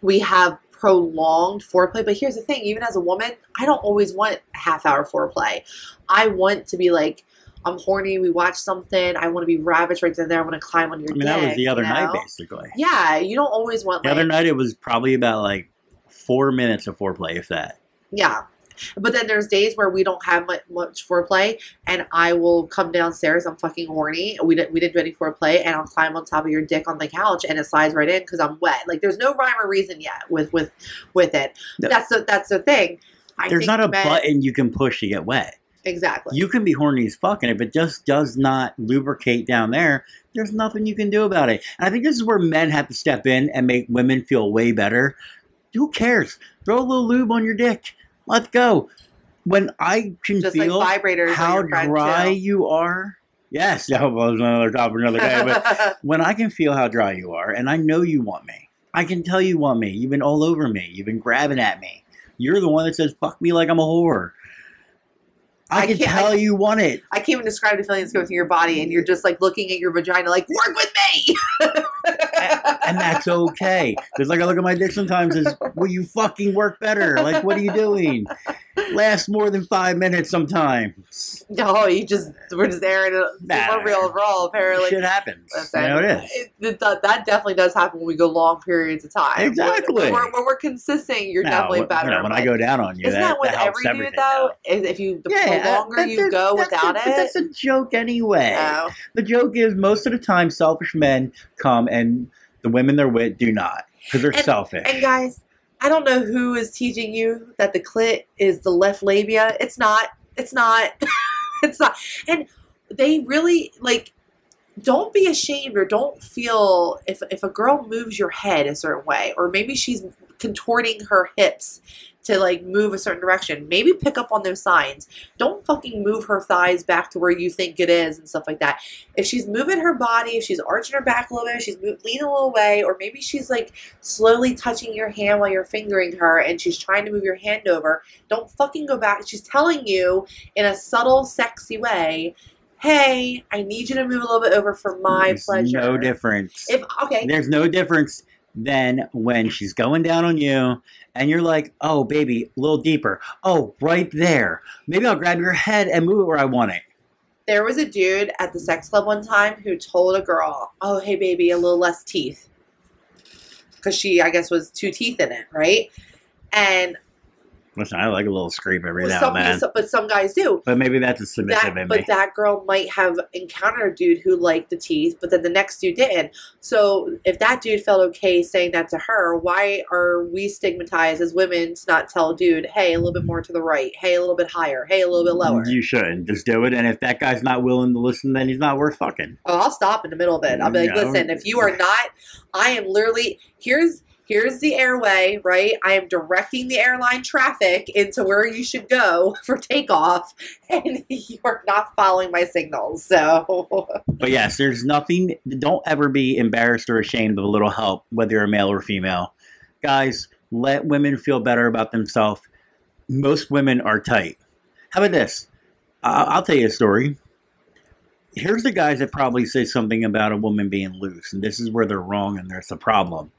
we have prolonged foreplay, but here's the thing, even as a woman, I don't always want half hour foreplay. I want to be like, I'm horny, we watch something, I want to be ravaged right there, I want to climb on your I mean, dick. that was the other you night, basically. Yeah, you don't always want The like other night, it was probably about like four minutes of foreplay, if that. Yeah. But then there's days where we don't have much, much foreplay, and I will come downstairs. I'm fucking horny. We didn't we didn't do any foreplay, and I'll climb on top of your dick on the couch, and it slides right in because I'm wet. Like there's no rhyme or reason yet with with with it. No. That's the that's the thing. I There's not a men- button you can push to get wet. exactly. You can be horny as fuck, and if it just does not lubricate down there, there's nothing you can do about it. And I think this is where men have to step in and make women feel way better. Who cares? Throw a little lube on your dick. Let's go. When I can just like feel vibrators. how dry too. you are. Yes, that was another topic another day. But when I can feel how dry you are, and I know you want me, I can tell you want me. You've been all over me. You've been grabbing at me. You're the one that says "fuck me" like I'm a whore. I, I can tell I- you want it. I can't even describe the feelings go through your body, and you're just like looking at your vagina, like work with me. and that's okay. Because like I look at my dick sometimes is, will you fucking work better? Like, what are you doing? Last more than five minutes sometimes. Oh, you just we're just airing Nah. real raw. Apparently, Shit happens. Listen, You know it is. it- that, that definitely does happen when we go long periods of time. Exactly. When we're, when we're consistent, you're Now, definitely better. when I go down on you, isn't that, that, with that every dude though? Is If you the, Yeah, longer that- you go without a, it, that's a joke anyway. no. The joke is most of the time, selfish men come and the women they're with do not because they're And- selfish. And guys, I don't know who is teaching you that the clit is the left labia. It's not. It's not. it's not. And they really like. Don't be ashamed or don't feel if if a girl moves your head a certain way or maybe she's contorting her hips to like move a certain direction. Maybe pick up on those signs. Don't fucking move her thighs back to where you think it is and stuff like that. If she's moving her body, if she's arching her back a little bit, if she's move, leaning a little away, or maybe she's like slowly touching your hand while you're fingering her and she's trying to move your hand over, don't fucking go back. She's telling you in a subtle, sexy way, hey, I need you to move a little bit over for my There's pleasure. no difference. If okay, There's no difference than when she's going down on you and you're like, oh, baby, a little deeper. Oh, right there. Maybe I'll grab your head and move it where I want it. there was a dude at the sex club one time who told a girl, "Oh, hey baby, a little less teeth," because she, I guess, was two teeth in it, right? And Listen, I like a little scrape every now some, and then. but some guys do. But maybe that's a submissive That, in me. but that girl might have encountered a dude who liked the teeth, but then the next dude didn't. So if that dude felt okay saying that to her, why are we stigmatized as women to not tell a dude, hey, a little bit more to the right, hey, a little bit higher, hey, a little bit lower? You shouldn't. Just do it. And if that guy's not willing to listen, then he's not worth fucking. Oh, I'll stop in the middle of it. I'll be like, Yeah. listen, if you are not, I am literally here's here's the airway, right? I am directing the airline traffic into where you should go for takeoff, and you are not following my signals. So But yes, there's nothing. Don't ever be embarrassed or ashamed of a little help, whether you're a male or female. Guys, let women feel better about themselves. Most women are tight. How about this? I'll tell you a story. Here's the guys that probably say something about a woman being loose, and this is where they're wrong and there's a problem.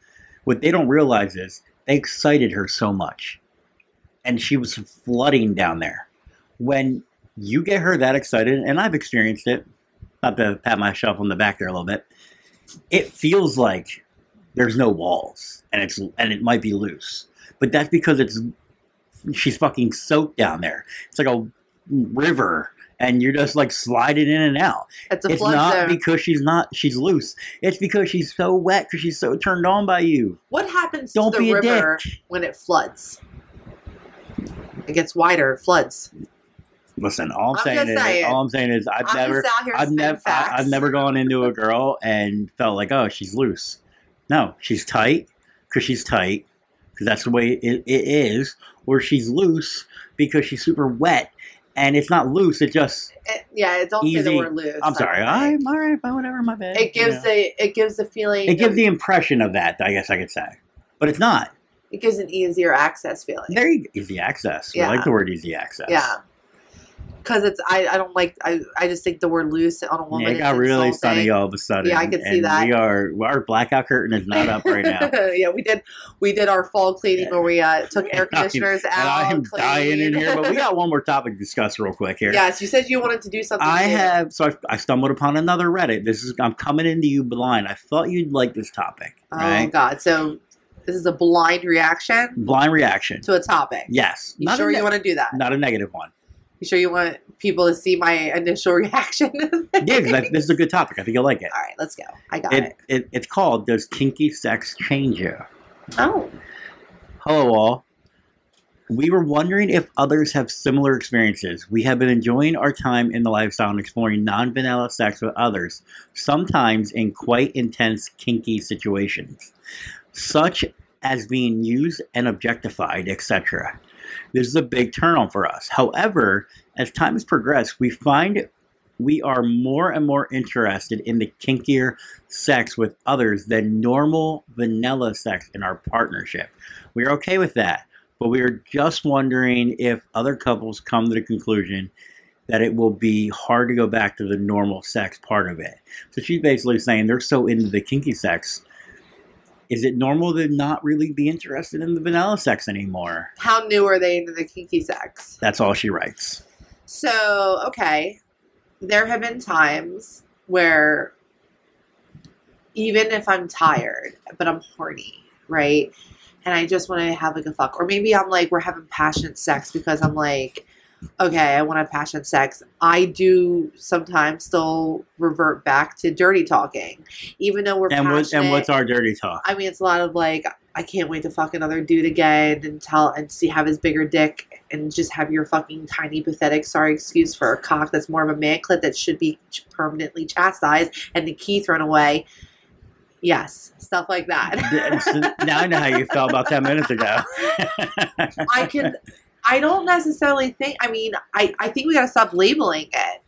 What they don't realize is they excited her so much, and she was flooding down there. When you get her that excited, and I've experienced it, not to pat myself on the back there a little bit, it feels like there's no walls and it's and it might be loose. But that's because it's she's fucking soaked down there. It's like a river and you're just like sliding in and out. it's a it's flood not zone. because she's not she's loose. It's because she's so wet because she's so turned on by you. what happens Don't to the river when it floods? It gets wider. It floods. Listen, all I'm, I'm saying is saying. all I'm saying is I've I'm never just out here I've never facts. I've never gone into a girl and felt like, oh, she's loose. No, she's tight because she's tight. because that's the way it, it is, or she's loose because she's super wet and it's not loose. It just It- yeah, don't say the Easy. word loose. I'm sorry. I'm all right. Fine, whatever. My bad. It gives You know. the it gives the feeling. it gives of- the impression of that. I guess I could say, but it's not. it gives an easier access feeling. Very easy access. Yeah. I like the word easy access. Yeah. Because it's I, I don't like I, I just think the word loose on a woman Yeah, it got really insulting. sunny all of a sudden. Yeah, I could see that. We are our blackout curtain is not up right now. yeah, we did we did our fall cleaning where we uh, took air conditioners out. and I am dying in here, but we got one more topic to discuss real quick here. yes, you said you wanted to do something. I new. have so I, I stumbled upon another Reddit. This is I'm coming into you blind. I thought you'd like this topic. Oh Right? God! So this is a blind reaction Blind reaction. to a topic. Yes. You Not sure a you want to do that? not a negative one. You sure you want people to see my initial reaction? Yeah, 'cause I- this is a good topic. I think you'll like it. All right, let's go. I got it. It, it. It's called Does Kinky Sex Change You? Oh, Hello, all. We were wondering if others have similar experiences. We have been enjoying our time in the lifestyle and exploring non vanilla sex with others, sometimes in quite intense, kinky situations, such as being used and objectified, etc. This is a big turn on for us. However, as time has progressed, we find we are more and more interested in the kinkier sex with others than normal vanilla sex in our partnership. We're okay with that, but we are just wondering if other couples come to the conclusion that it will be hard to go back to the normal sex part of it. So she's basically saying they're so into the kinky sex. Is it normal to not really be interested in the vanilla sex anymore? how new are they into the kinky sex? That's all she writes. So, okay, there have been times where even if I'm tired, but I'm horny, right? And I just want to have like a fuck. Or maybe I'm like, we're having passionate sex because I'm like, okay, I want to have passionate sex. I do sometimes still revert back to dirty talking, even though we're And what, and what's our dirty talk? I mean, it's a lot of like, I can't wait to fuck another dude again and tell and see have his bigger dick and just have your fucking tiny pathetic sorry excuse for a cock that's more of a man clit that should be permanently chastised and the key thrown away. Yes, stuff like that. now I know how you felt about 10 minutes ago. I could. I don't necessarily think. I mean, I I think we gotta stop labeling it.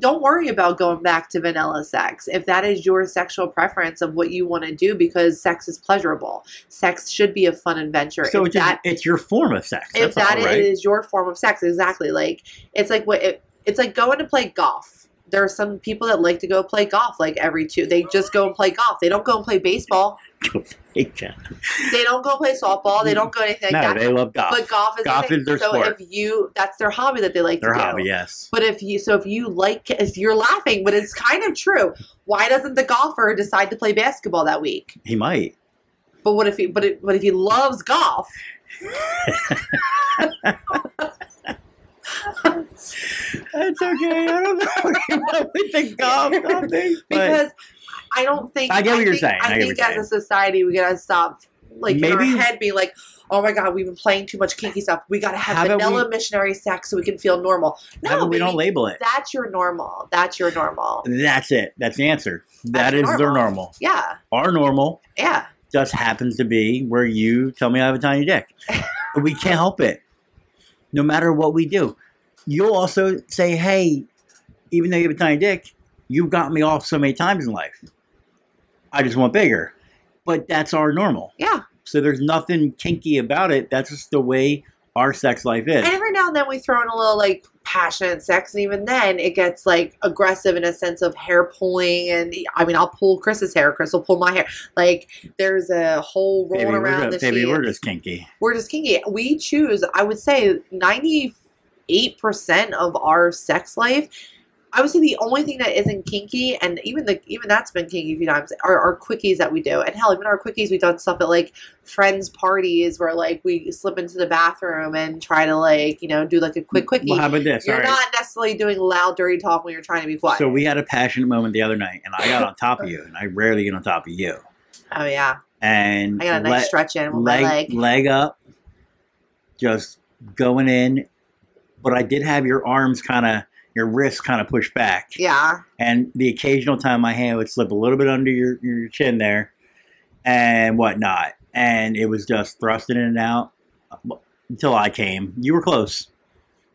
Don't worry about going back to vanilla sex if that is your sexual preference of what you want to do because sex is pleasurable. Sex should be a fun adventure. So it's, just- that it's your form of sex. if That's that all, right? is your form of sex, exactly. Like it's like what it, it's like going to play golf. There are some people that like to go play golf like every two. They just go and play golf. They don't go and play baseball. They don't go play softball. They don't go anything like no, they love golf. But golf is Golf is their so sport. if you that's their hobby that they like Their to do. hobby, yes. But if you so if you like if you're laughing, but it's kind of true. Why doesn't the golfer decide to play basketball that week? He might. But what if he but it, but if he loves golf? That's okay. Don't know what we think golf. But Because I don't think I get what you're think, saying. I I, think as you're a society we gotta stop like in our head be like, oh my god, we've been playing too much kinky stuff. We gotta have vanilla we- missionary sex so we can feel normal. No, come we don't label it? that's your normal. That's your normal. That's it. That's the answer. That That's is their normal. normal. Yeah, Our normal yeah. just happens to be where you tell me I have a tiny dick. we can't help it. No matter what we do. You'll also say, hey, even though you have a tiny dick, you've got me off so many times in life. I just want bigger. But that's our normal. Yeah. So there's nothing kinky about it. That's just the way our sex life is. And every now and then we throw in a little like passionate sex, and even then it gets like aggressive in a sense of hair pulling. And I mean, I'll pull Chris's hair, Chris will pull my hair. Like there's a whole rolling Baby, around just, the baby, we're just kinky. we're just kinky. We choose, I would say, 98% of our sex life. I would say the only thing that isn't kinky, and even the even that's been kinky a few times, are our quickies that we do. And hell, even our quickies, we've done stuff at like friends' parties where like we slip into the bathroom and try to like you know do like a quick quickie. Well, how about this? You're right. not necessarily doing loud, dirty talk when you're trying to be quiet. So we had a passionate moment the other night, and I got on top of you, and I rarely get on top of you. oh yeah, And I got a nice le- stretch in with leg, my leg. leg up, just going in. But I did have your arms kind of, your wrists kind of pushed back, Yeah, and the occasional time my hand would slip a little bit under your, your chin there, and whatnot. and it was just thrusting in and out uh, until I came. You were close.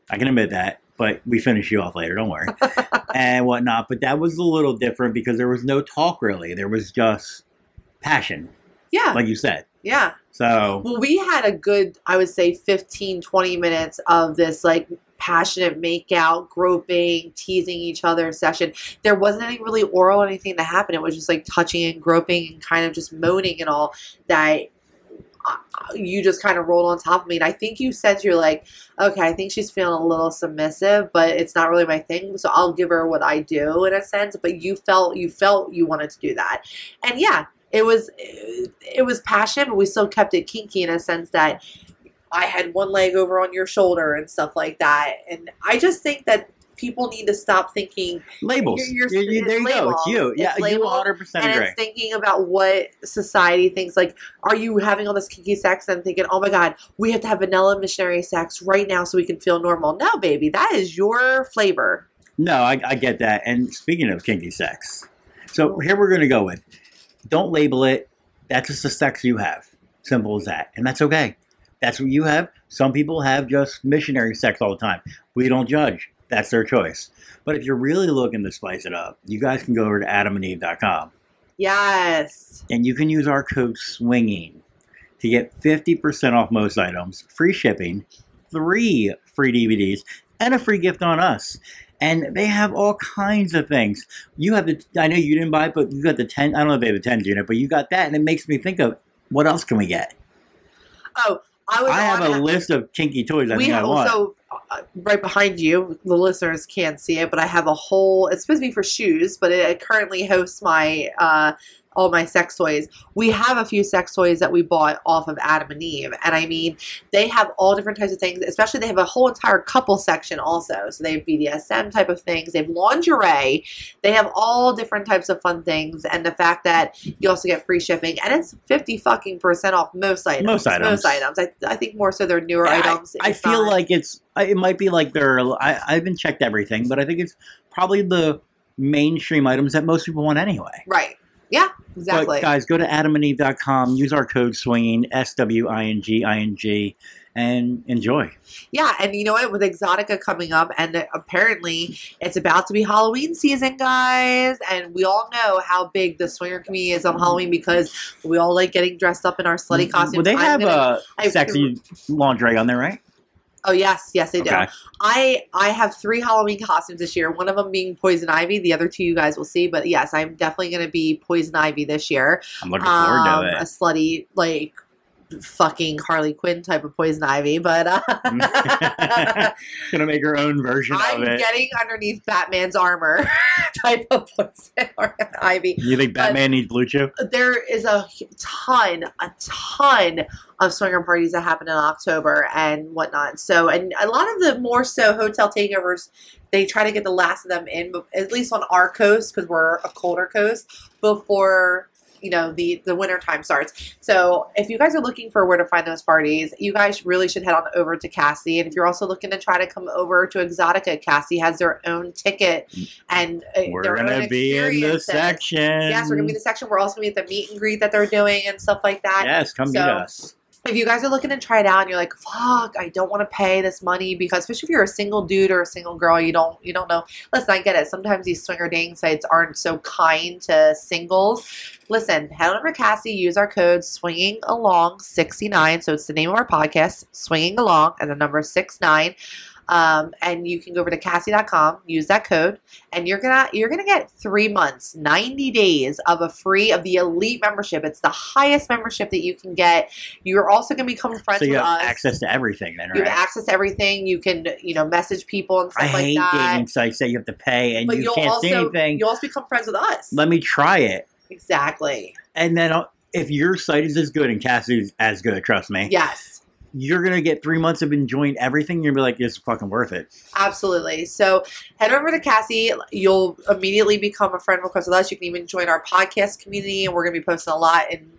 I can admit that, but we finish you off later. Don't worry, and whatnot. But that was a little different because there was no talk really. There was just passion, Yeah. like you said. yeah. So Well, we had a good, I would say 15, 20 minutes of this like passionate make out, groping, teasing each other session. There wasn't any really oral or anything that happened. It was just like touching and groping and kind of just moaning and all that uh, you just kind of rolled on top of me. And I think you said you're like, okay, I think she's feeling a little submissive, but it's not really my thing. So I'll give her what I do in a sense. But you felt, you felt you wanted to do that. And yeah, it was it was passion, but we still kept it kinky in a sense that I had one leg over on your shoulder and stuff like that. And I just think that people need to stop thinking labels. You're- you're- You- you- there you it's go. It's you. labels. Yeah, you 100 percent and agree. it's thinking about what society thinks. Like, are you having all this kinky sex and thinking, oh my god, we have to have vanilla missionary sex right now so we can feel normal? No, baby, that is your flavor. No, I, I get that. And speaking of kinky sex, so mm-hmm. here we're going to go with don't label it. That's just the sex you have. Simple as that. And that's okay. That's what you have. Some people have just missionary sex all the time. We don't judge. That's their choice. But if you're really looking to spice it up, you guys can go over to adamandeve.com Yes. and you can use our code SWINGING to get 50% off most items, free shipping, three free DVDs, and a free gift on us. And they have all kinds of things. You have the, I know you didn't buy it, but you got the TENS, I don't know if they have the TENS unit, but you got that. And it makes me think of what else can we get? Oh, I. I have a list of kinky toys I we think I want. also uh, right behind you. The listeners can't see it, but I have a whole. It's supposed to be for shoes, but it, it currently hosts my uh, all my sex toys. We have a few sex toys that we bought off of Adam and Eve, and I mean they have all different types of things. Especially they have a whole entire couple section also. So they have BDSM type of things. They have lingerie. They have all different types of fun things, and the fact that you also get free shipping, and it's fifty fucking percent off most items. Most items. Most items. I, I think more so they're newer I- items. I, It's feel not- like it's, it might be like they're, I, I haven't checked everything, but I think it's probably the mainstream items that most people want anyway. Right. Yeah, exactly. But guys, go to adamandeve.com, use our code swinging, S W I N G I N G, and enjoy. yeah, and you know what? With Exxxotica coming up, and apparently it's about to be Halloween season, guys. And we all know how big the swinger community is on Halloween because we all like getting dressed up in our slutty costumes. Well, they I'm have gonna- uh, I- sexy lingerie on there, right? Oh yes, yes they do. Okay. I I have three Halloween costumes this year. One of them being Poison Ivy. The other two you guys will see. But yes, I'm definitely going to be Poison Ivy this year. I'm looking forward Um, to a slutty like fucking Harley Quinn type of Poison Ivy, but. Uh, Gonna make her own version I'm of it. getting underneath Batman's armor type of poison ivy. you think Batman needs BlueChew? There is a ton, a ton of swinger parties that happen in October and whatnot. So, and a lot of the more so hotel takeovers, they try to get the last of them in, at least on our coast because we're a colder coast before you know the the winter time starts. So, if you guys are looking for where to find those parties, you guys really should head on over to Kasidie. And if you're also looking to try to come over to Exxxotica, Kasidie has their own ticket and uh, We're their gonna own be in the section. Yes, we're gonna be in the section. We're also gonna be at the meet and greet that they're doing and stuff like that. Yes, come meet So- us. If you guys are looking to try it out and you're like, fuck, I don't want to pay this money because especially if you're a single dude or a single girl, you don't you don't know. Listen, I get it. Sometimes these swinger dating sites aren't so kind to singles. Listen, head over to Kasidie, use our code swinging along 69. So it's the name of our podcast, swinging along, and the number 69. Um, and you can go over to Kasidie.com, use that code, and you're gonna you're gonna get three months, 90 days of a free of the elite membership. It's the highest membership that you can get. You're also gonna become friends So you with have us. access to everything then, You have access to everything. You can, you know, message people and I stuff like hate that. dating sites that you have to pay and But you you'll can't also see anything. you'll also become friends with us. Let me try it. exactly. And then if your site is as good and Kasidie's as good, trust me, Yes. You're gonna get three months of enjoying everything. You're gonna be like, it's fucking worth it. Absolutely. So head over to Kasidie. You'll immediately become a friend request with us. You can even join our podcast community, and we're to be posting a lot in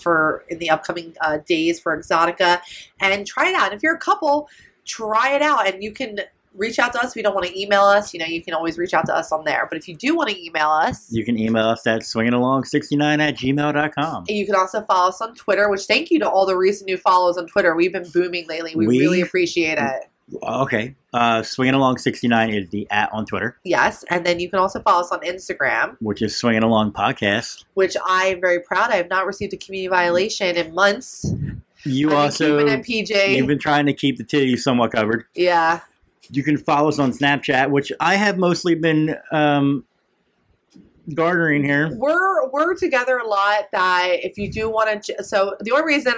for in the upcoming uh, days for Exxxotica. And try it out. And if you're a couple, try it out, and you can reach out to us if you don't want to email us. You know, you can always reach out to us on there. But if you do want to email us, You can email us at swingingalong69 at gmail.com. you can also follow us on Twitter. Which thank you to all the recent new follows on Twitter. We've been booming lately. We, We- really appreciate it. Okay. Uh, swingingalong69 is the at on Twitter, Yes, and then you can also follow us on Instagram, which is Swinging Along Podcast. which I am very proud. I have not received a community violation in months. You I've also, keeping it PJ. you've been trying to keep the titties somewhat covered. yeah. You can follow us on Snapchat, which I have mostly been um, garnering here. we're we're together a lot that if you do want to so the only reason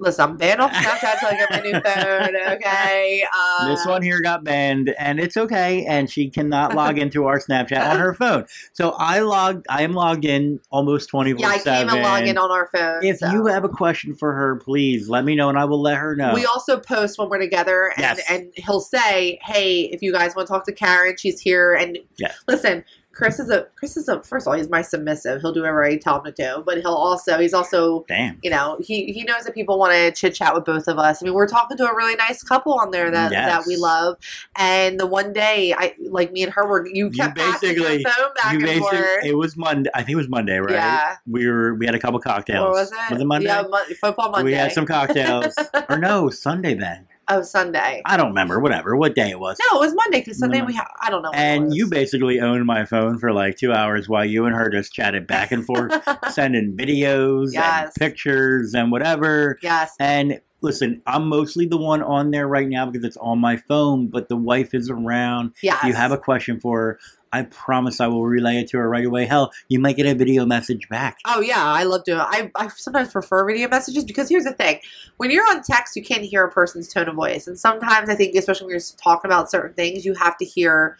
listen i'm banned off snapchat until i get my new phone okay uh, this one here got banned, and it's okay. And she cannot log into our Snapchat on her phone. So I logged. I am logged in almost twenty yeah i can't even log in on our phone If so. you have a question for her, please let me know, and I will let her know. we also post when we're together and, Yes. and he'll say hey if you guys want to talk to karen she's here and Yeah. listen chris is a chris is a first of all he's my submissive he'll do whatever i tell him to do but he'll also he's also Damn. you know, he he knows that people want to chit chat with both of us. I mean, we're talking to a really nice couple on there that Yes. that we love. And the one day, I like me and her were you You kept passing your basically- phone back you and basically, forth. it was Monday. I think it was Monday, right? Yeah. We were we had a couple cocktails. What was it? Was it Monday? Yeah, Mon- football Monday. We had some cocktails. or no, Sunday then. Oh, Sunday. I don't remember. Whatever. What day it was. No, it was Monday because Sunday we ha- I don't know. And you basically owned my phone for like two hours while you and her just chatted back and forth, sending videos Yes. and pictures and whatever. yes. And listen, I'm mostly the one on there right now because it's on my phone, but the wife is around. Yes. You have a question for her. I promise I will relay it to her right away. Hell, you might get a video message back. Oh yeah, I love doing. I I sometimes prefer video messages because here's the thing: when you're on text, you can't hear a person's tone of voice, and sometimes I think, especially when you're talking about certain things, you have to hear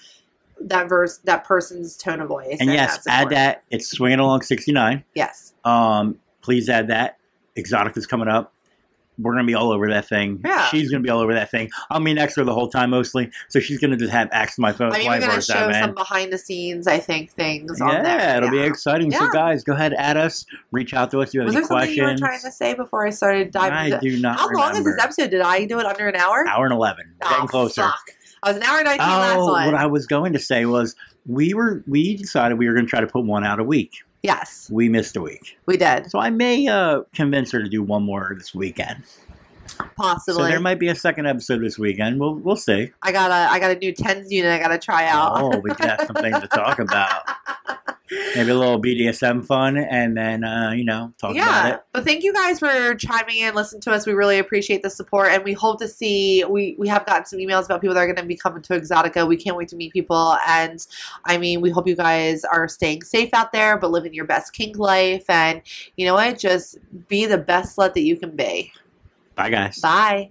that verse, that person's tone of voice. And yes, add that. It's swinging along 69. Yes. Um, please add that. Exotic is coming up. We're gonna be all over that thing. Yeah. She's gonna be all over that thing. I'll be next to her the whole time mostly, so she's gonna just have access to my phone I'm even 24/7. show some behind the scenes, I think, things on there. Yeah, it'll be Yeah. exciting. So guys, go ahead, add us, reach out to us. If you have Was there any something you were trying to say before I started diving I into do not. How long is this episode? Did I do it under an hour? Hour and eleven. Oh, getting closer. Fuck. I was an hour and 19 last Oh, one. what I was going to say was we were we decided we were going to try to put one out a week. Yes, We missed a week, we did. so I may uh, convince her to do one more this weekend. Possibly. So there might be a second episode this weekend. We'll we'll see. I got a I got a new tens unit I got to try out. Oh, we got have some things to talk about. Maybe a little BDSM fun, and then uh, you know talk about yeah, it. but thank you guys for chiming in, listening to us. We really appreciate the support, and we hope to see. We we have gotten some emails about people that are going to be coming to Exxxotica. We can't wait to meet people, and I mean, we hope you guys are staying safe out there, but living your best kink life, and you know what, just be the best slut that you can be. Bye, guys. Bye.